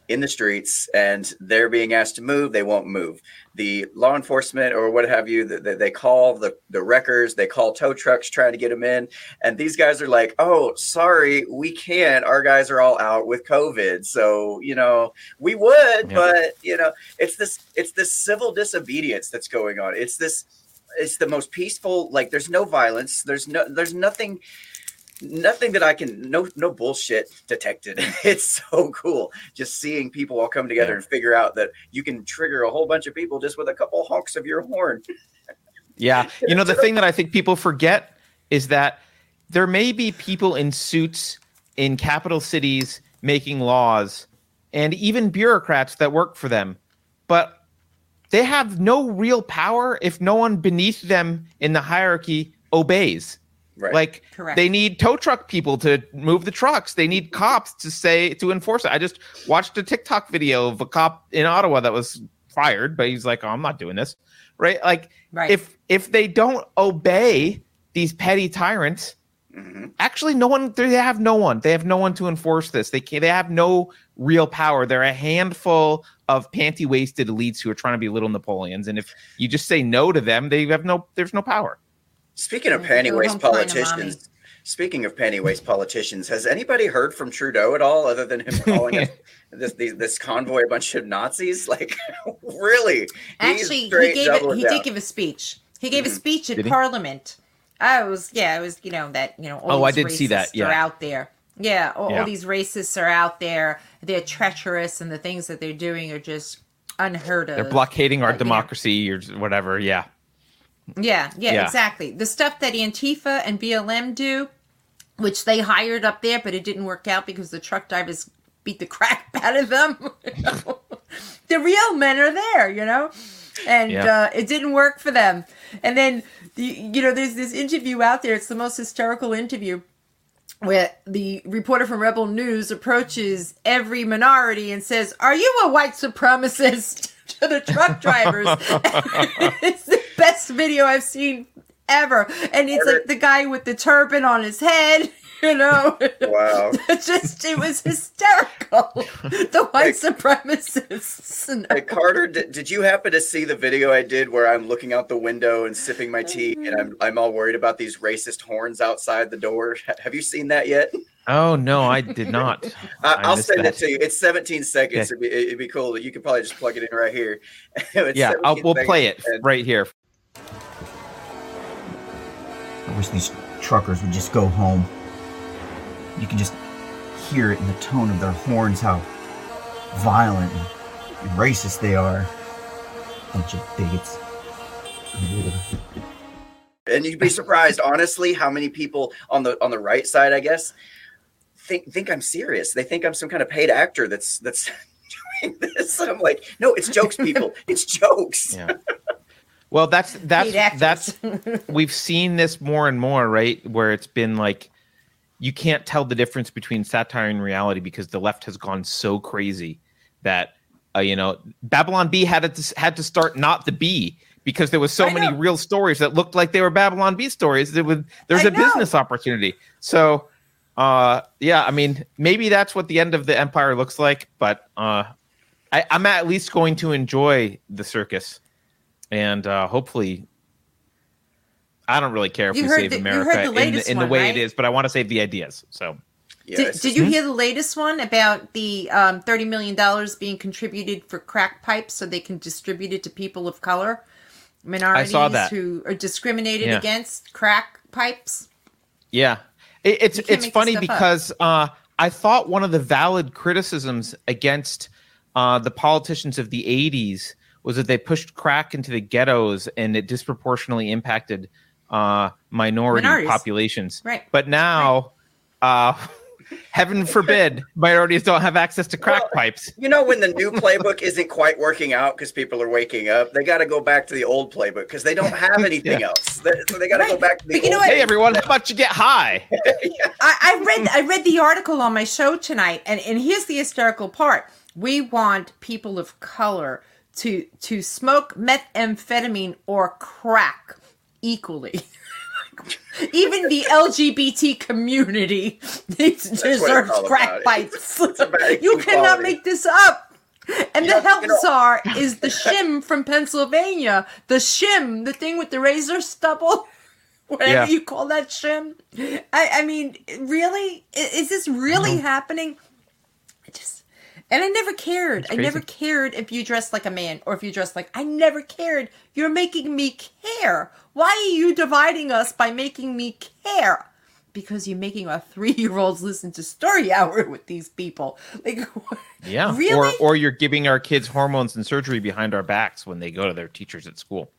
in the streets and they're being asked to move they won't move. The law enforcement or what have you they, they call the the wreckers they call tow trucks trying to get them in and these guys are like oh sorry we can't. Our guys are all out with covid so you know we would Yeah. but you know it's this it's this civil disobedience that's going on. It's this it's the most peaceful like there's no violence there's no there's nothing nothing that i can no no bullshit detected it's so cool just seeing people all come together Yeah. and figure out that you can trigger a whole bunch of people just with a couple honks of your horn Yeah, you know the thing that I think people forget is that there may be people in suits in capital cities making laws, and even bureaucrats that work for them, but they have no real power if no one beneath them in the hierarchy obeys. Right Like Correct. they need tow truck people to move the trucks. They need cops to say to enforce it. I just watched a TikTok video of a cop in Ottawa that was fired, but he's like, "Oh, I'm not doing this." Right? Like Right. if if they don't obey these petty tyrants, Mhm. actually no one they have no one. They have no one to enforce this. They can they have no real power. They're a handful of panty waisted elites who are trying to be little Napoleons. And if you just say no to them, they have no there's no power. Speaking of Yeah, panty waste home crying to mommy. politicians speaking of panty waste politicians has anybody heard from trudeau at all other than him calling us this these, this convoy a bunch of nazis like really Actually, he gave double it. He down. did give a speech. He gave a speech at Did he? Parliament. I was, yeah, it was, you know, that you know. All Oh, I did see that, yeah. out there. Yeah, all, Yeah. all these racists are out there. They're treacherous, and the things that they're doing are just unheard of. They're blockading our Uh, you know. democracy or whatever. Yeah. Yeah, yeah, Yeah. exactly. The stuff that Antifa and BLM do, which they hired up there, but it didn't work out because the truck drivers beat the crap out of them. the real men are there, you know, and Yeah. uh, it didn't work for them. And then, the, you know, there's this interview out there. It's the most hysterical interview where the reporter from Rebel News approaches every minority and says, "Are you a white supremacist?" to the truck drivers. it's the best video I've seen ever, and it's like the guy with the turban on his head. You know, wow just it was hysterical. The white supremacists. And- Hey Carter, did, did you happen to see the video I did where I'm looking out the window and sipping my tea and I'm I'm all worried about these racist horns outside the door? Have you seen that yet? Oh no, I did not. I, I I'll missed send that. it to you. It's 17 seconds. Okay. It'd, be, it'd be cool. You could probably just plug it in right here. Yeah, I'll, we'll play it and- right here. I wish these truckers would just go home. You can just hear it in the tone of their horns how violent and racist they are. Bunch of bigots. And you'd be surprised, honestly, how many people on the on the right side, I guess, think think I'm serious. They think I'm some kind of paid actor that's that's doing this. I'm like, no, it's jokes, people. It's jokes. Yeah. Well, that's that's that's we've seen this more and more, right? Where it's been like you can't tell the difference between satire and reality because the left has gone so crazy that uh, you know Babylon Bee had to had to start not the Bee because there was so many real stories that looked like they were Babylon Bee stories. There was there's a know. business opportunity. So uh yeah, I mean maybe that's what the end of the empire looks like, but uh I, I'm at least going to enjoy the circus and uh hopefully I don't really care if You we save the- America the in, the, in the one, way right? it is, but I want to save the ideas. So Yeah, Did, did you hear the latest one about the um, $30 million being contributed for crack pipes so they can distribute it to people of color? Minorities that. who are discriminated Yeah. against crack pipes? Yeah, it, it's it's funny because uh, I thought one of the valid criticisms against uh, the politicians of the '80s was that they pushed crack into the ghettos and it disproportionately impacted uh, minority Minorities. populations. Right. But now, uh, heaven forbid, minorities don't have access to crack Well, pipes. You know, when the new playbook isn't quite working out because people are waking up, they got to go back to the old playbook because they don't have anything Yeah. else. They, so they got to go back to the But you know what? Hey everyone, how about you get high? I, I read I read the article on my show tonight, and, and here's the hysterical part. We want people of color to to smoke methamphetamine or crack equally. Even the LGBT community needs what it's deserves all crack about. pipes. about you cannot equality. make this up. And You the know- health you czar is the shim from Pennsylvania. The shim, the thing with the razor stubble. Whatever Yeah. you call that shim. I, I mean, really? I- Is this really mm-hmm. happening? I just and I never cared. I never cared if you dressed like a man or if you dressed like I never cared. You're making me care. Why are you dividing us by making me care? Because you're making our three year olds listen to story hour with these people. Like Yeah. Really? Or or you're giving our kids hormones and surgery behind our backs when they go to their teachers at school.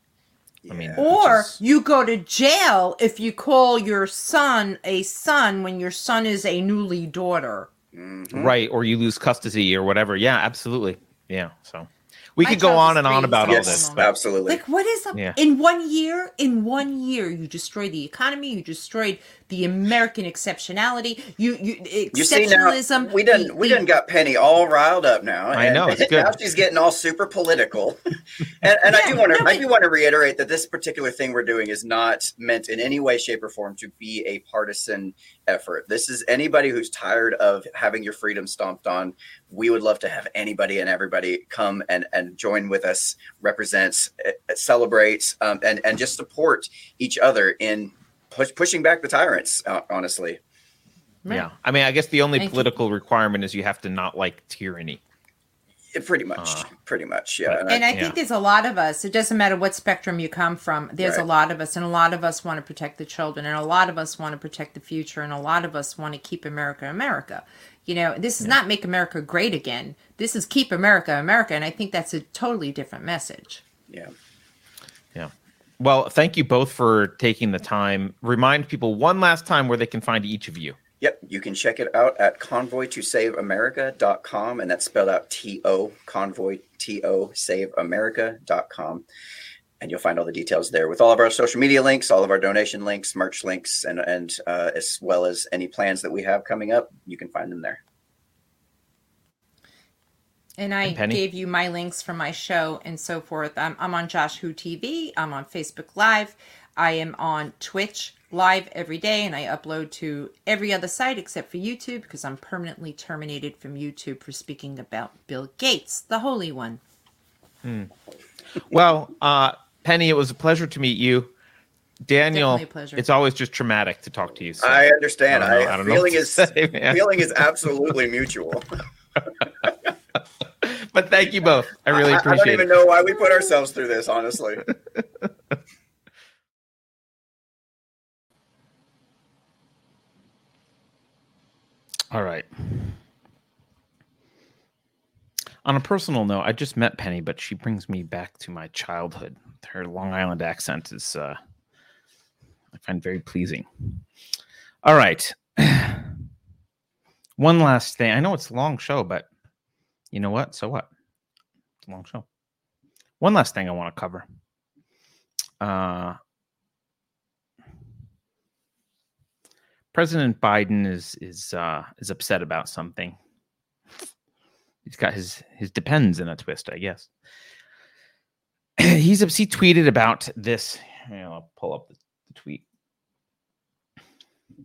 I mean, Or is- you go to jail if you call your son a son when your son is a newly daughter. Mm-hmm. right or you lose custody or whatever yeah absolutely yeah so we My could go on and on about so- all this but absolutely. Like what is up Yeah. in one year? In one year, you destroyed the economy. You destroyed the American exceptionality. You you You see now, exceptionalism. we done the- we the- done got Pennie all riled up now. I and know, it's good. Now she's getting all super political, and, and I do want to no, I do want to reiterate that this particular thing we're doing is not meant in any way, shape, or form to be a partisan effort. This is anybody who's tired of having your freedom stomped on. We would love to have anybody and everybody come and and join with us, represents, celebrates, um, and and just support each other in push, pushing back the tyrants. Uh, honestly. yeah i mean i guess the only Thank you. political requirement is you have to not like tyranny Yeah, Pretty much, Uh, pretty much, yeah. but- And I- And I Yeah. think there's a lot of us. It doesn't matter what spectrum you come from. There's a lot of us, and a lot of us want to protect the children, and a lot of us want to protect the future, and a lot of us want to keep America America. You know, this is not make America great again. This is keep America America, and I think that's a totally different message. yeah. Well thank you both for taking the time remind people one last time where they can find each of you Yep, you can check it out at convoytosaveamerica.com, and that's spelled out T O, convoy T O, saveamerica.com. And you'll find all the details there with all of our social media links, all of our donation links, merch links, and, and uh, as well as any plans that we have coming up. You can find them there. And I And gave you my links for my show and so forth. I'm, I'm on JoshWhoTV. I'm on Facebook Live. I am on Twitch live every day, and I upload to every other site except for YouTube because I'm permanently terminated from YouTube for speaking about Bill Gates, the Holy One. well uh Pennie it was a pleasure to meet you daniel pleasure. it's always just traumatic to talk to you so I understand. I don't know- I, I don't feeling what is say, feeling is absolutely mutual. but thank you both i really I, I don't even it know why we put ourselves through this, honestly. All right. On a personal note, I just met Pennie, but she brings me back to my childhood. Her Long Island accent is, uh, I find very pleasing. All right. One last thing. I know it's a long show, but you know what? So what? It's a long show. One last thing I want to cover. Uh, President Biden is is uh, is upset about something. He's got his his depends in a twist, I guess. He's he tweeted about this. I'll pull up the, the tweet. He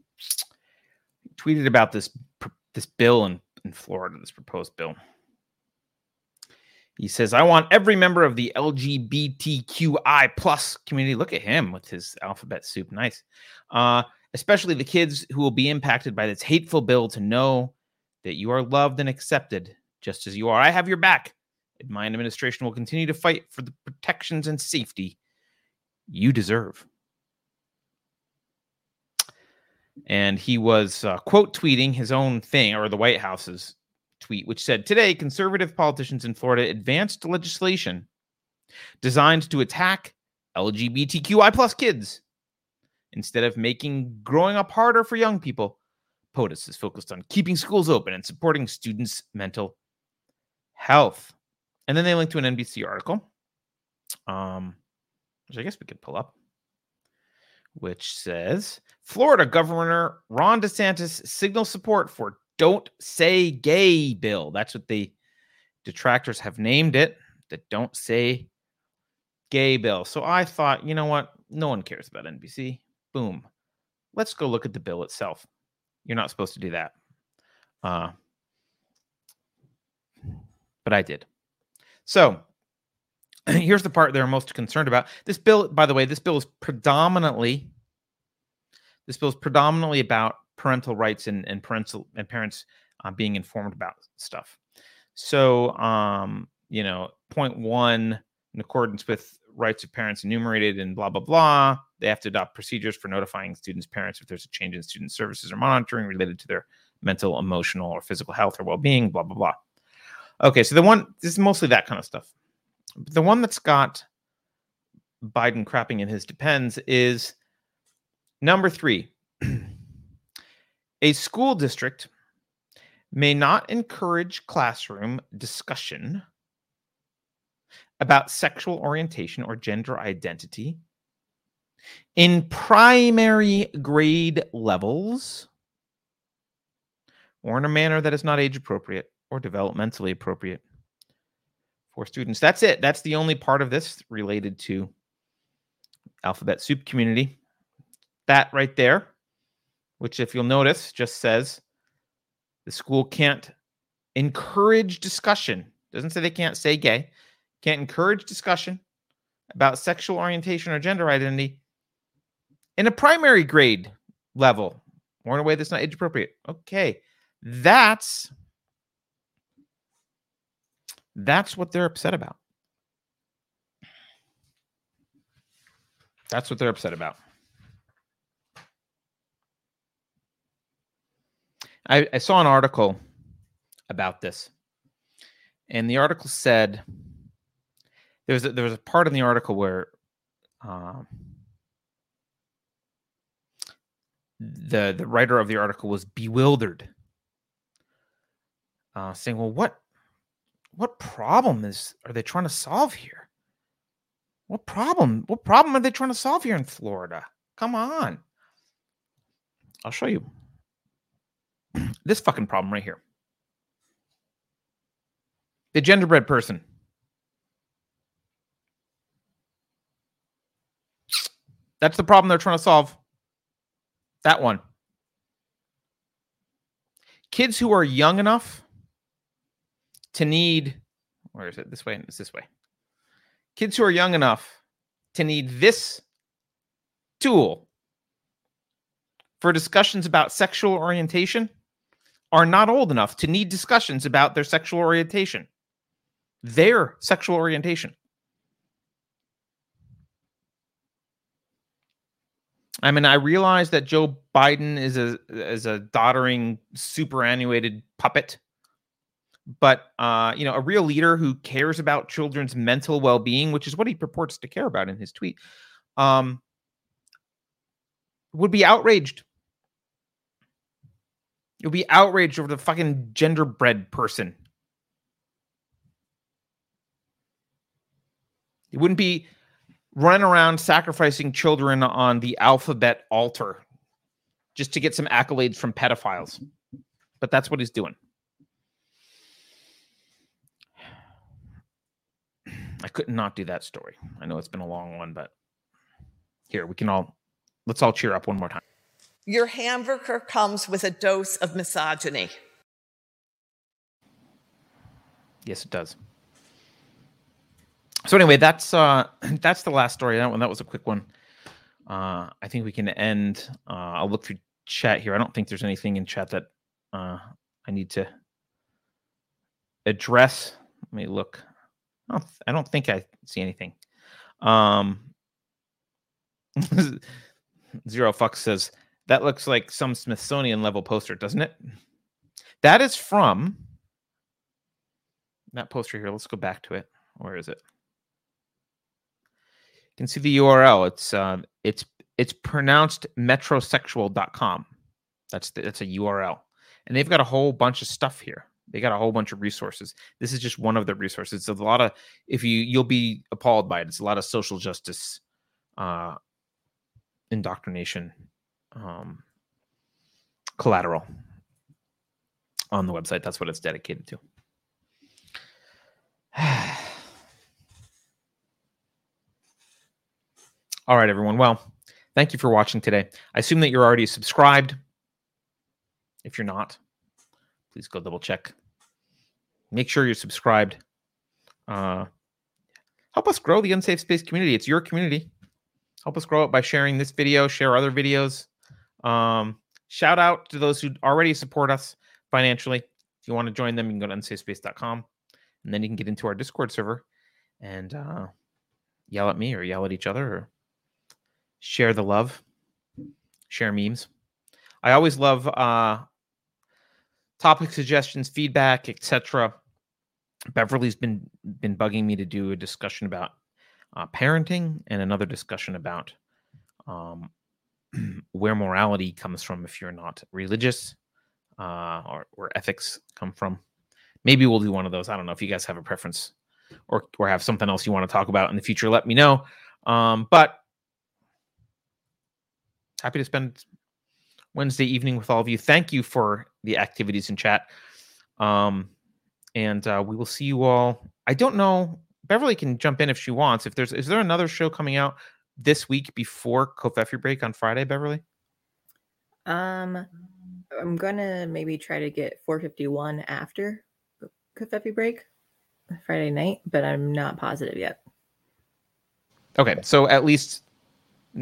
tweeted about this this bill in, in Florida, this proposed bill. He says, I want every member of the LGBTQI plus community. Look at him with his alphabet soup. Nice. Uh, especially the kids who will be impacted by this hateful bill to know that you are loved and accepted just as you are. I have your back. And my administration will continue to fight for the protections and safety you deserve. And he was uh, quote tweeting his own thing or the White House's tweet, which said Today, conservative politicians in Florida advanced legislation designed to attack LGBTQI plus kids. Instead of making growing up harder for young people, POTUS is focused on keeping schools open and supporting students' mental health. And then they link to an NBC article, um, which I guess we could pull up, which says Florida Governor Ron DeSantis signals support for don't Say Gay bill. That's what the detractors have named it. The Don't Say Gay bill. So I thought, you know what? No one cares about NBC. Boom. Let's go look at the bill itself. You're not supposed to do that. Uh, but I did. So here's the part they're most concerned about. This bill, by the way, this bill is predominantly this bill is predominantly about parental rights and, and parental and parents uh, being informed about stuff. So, um, you know, point one, in accordance with rights of parents enumerated and blah blah blah, they have to adopt procedures for notifying students' parents if there's a change in student services or monitoring related to their mental, emotional, or physical health or well-being. Blah blah blah. Okay, so the one this is mostly that kind of stuff. But The one that's got Biden crapping in his depends is number three. A school district may not encourage classroom discussion about sexual orientation or gender identity in primary grade levels or in a manner that is not age appropriate or developmentally appropriate for students. That's it. That's the only part of this related to alphabet soup community. That right there which, if you'll notice, just says the school can't encourage discussion. Doesn't say they can't say gay, can't encourage discussion about sexual orientation or gender identity in a primary grade level or in a way that's not age appropriate. Okay. That's that's what they're upset about. That's what they're upset about. I, I saw an article about this, and the article said there was a, there was a part in the article where um, the the writer of the article was bewildered, uh, saying, "Well, what what problem is are they trying to solve here? What problem? What problem are they trying to solve here in Florida? Come on, I'll show you." This fucking problem right here. The genderbread person. That's the problem they're trying to solve. That one. Kids who are young enough to need, where is it? This way? It's this way. Kids who are young enough to need this tool for discussions about sexual orientation are not old enough to need discussions about their sexual orientation. Their sexual orientation. I mean, I realize that Joe Biden is a is a doddering, superannuated puppet, but uh, you know, a real leader who cares about children's mental well being, which is what he purports to care about in his tweet, um, would be outraged. You'll be outraged over the fucking genderbread person. You wouldn't be running around sacrificing children on the alphabet altar just to get some accolades from pedophiles. But that's what he's doing. I couldn't not do that story. I know it's been a long one, but here we can all let's all cheer up one more time. Your hamburger comes with a dose of misogyny. Yes, it does. So anyway, that's uh that's the last story. That one that was a quick one. Uh I think we can end. Uh I'll look through chat here. I don't think there's anything in chat that uh I need to address. Let me look. I don't, I don't think I see anything. Um Zero Fuck says that looks like some Smithsonian level poster, doesn't it? That is from that poster here. Let's go back to it. Where is it? You can see the URL. It's uh, it's it's pronounced metrosexual.com. That's the, that's a URL, and they've got a whole bunch of stuff here. They got a whole bunch of resources. This is just one of the resources. It's a lot of if you you'll be appalled by it. It's a lot of social justice uh, indoctrination um, collateral on the website. That's what it's dedicated to. All right, everyone. Well, thank you for watching today. I assume that you're already subscribed. If you're not, please go double check. Make sure you're subscribed. Uh, help us grow the unsafe space community. It's your community. Help us grow it by sharing this video, share other videos. Um, shout out to those who already support us financially. If you want to join them, you can go to unsafespace.com and then you can get into our Discord server and uh, yell at me or yell at each other or share the love, share memes. I always love uh, topic suggestions, feedback, etc. Beverly's been been bugging me to do a discussion about uh, parenting and another discussion about um, where morality comes from if you're not religious uh, or where ethics come from. Maybe we'll do one of those. I don't know if you guys have a preference or or have something else you want to talk about in the future. Let me know. Um, but happy to spend Wednesday evening with all of you. Thank you for the activities in chat. Um, and uh, we will see you all. I don't know. Beverly can jump in if she wants. If there's, is there another show coming out this week before Covfefe break on Friday, Beverly? Um, I'm gonna maybe try to get 451 after Covfefe break Friday night, but I'm not positive yet. Okay, so at least,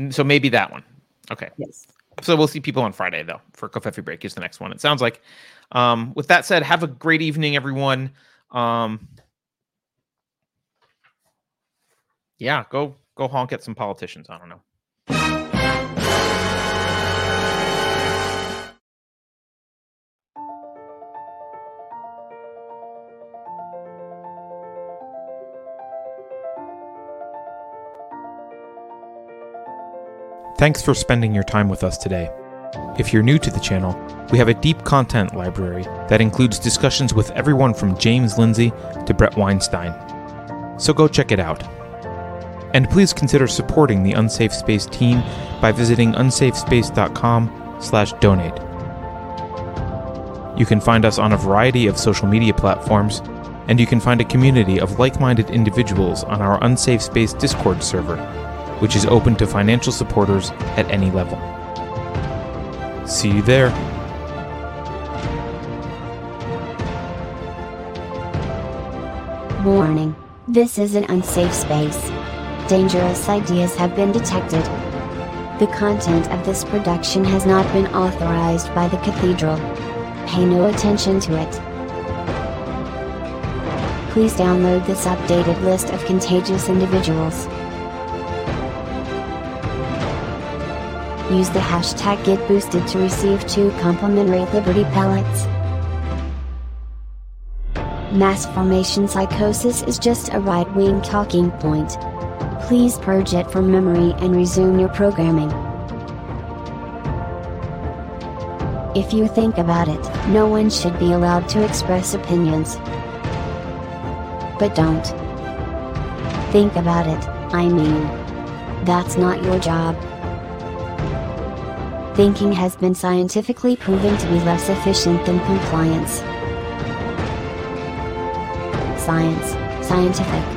so maybe that one. Okay. Yes. So we'll see people on Friday though for Covfefe break is the next one. It sounds like. Um, with that said, have a great evening, everyone. Um, yeah, go go honk at some politicians. I don't know. Thanks for spending your time with us today. If you're new to the channel, we have a deep content library that includes discussions with everyone from James Lindsay to Bret Weinstein. So go check it out. And please consider supporting the Unsafe Space team by visiting unsafespace.com/donate. You can find us on a variety of social media platforms, and you can find a community of like-minded individuals on our Unsafe Space Discord server which is open to financial supporters at any level. See you there. Warning. This is an unsafe space. Dangerous ideas have been detected. The content of this production has not been authorized by the Cathedral. Pay no attention to it. Please download this updated list of contagious individuals. Use the hashtag GetBoosted to receive two complimentary Liberty pellets. Mass formation psychosis is just a right wing talking point. Please purge it from memory and resume your programming. If you think about it, no one should be allowed to express opinions. But don't. Think about it, I mean. That's not your job. Thinking has been scientifically proven to be less efficient than compliance. Science, scientific,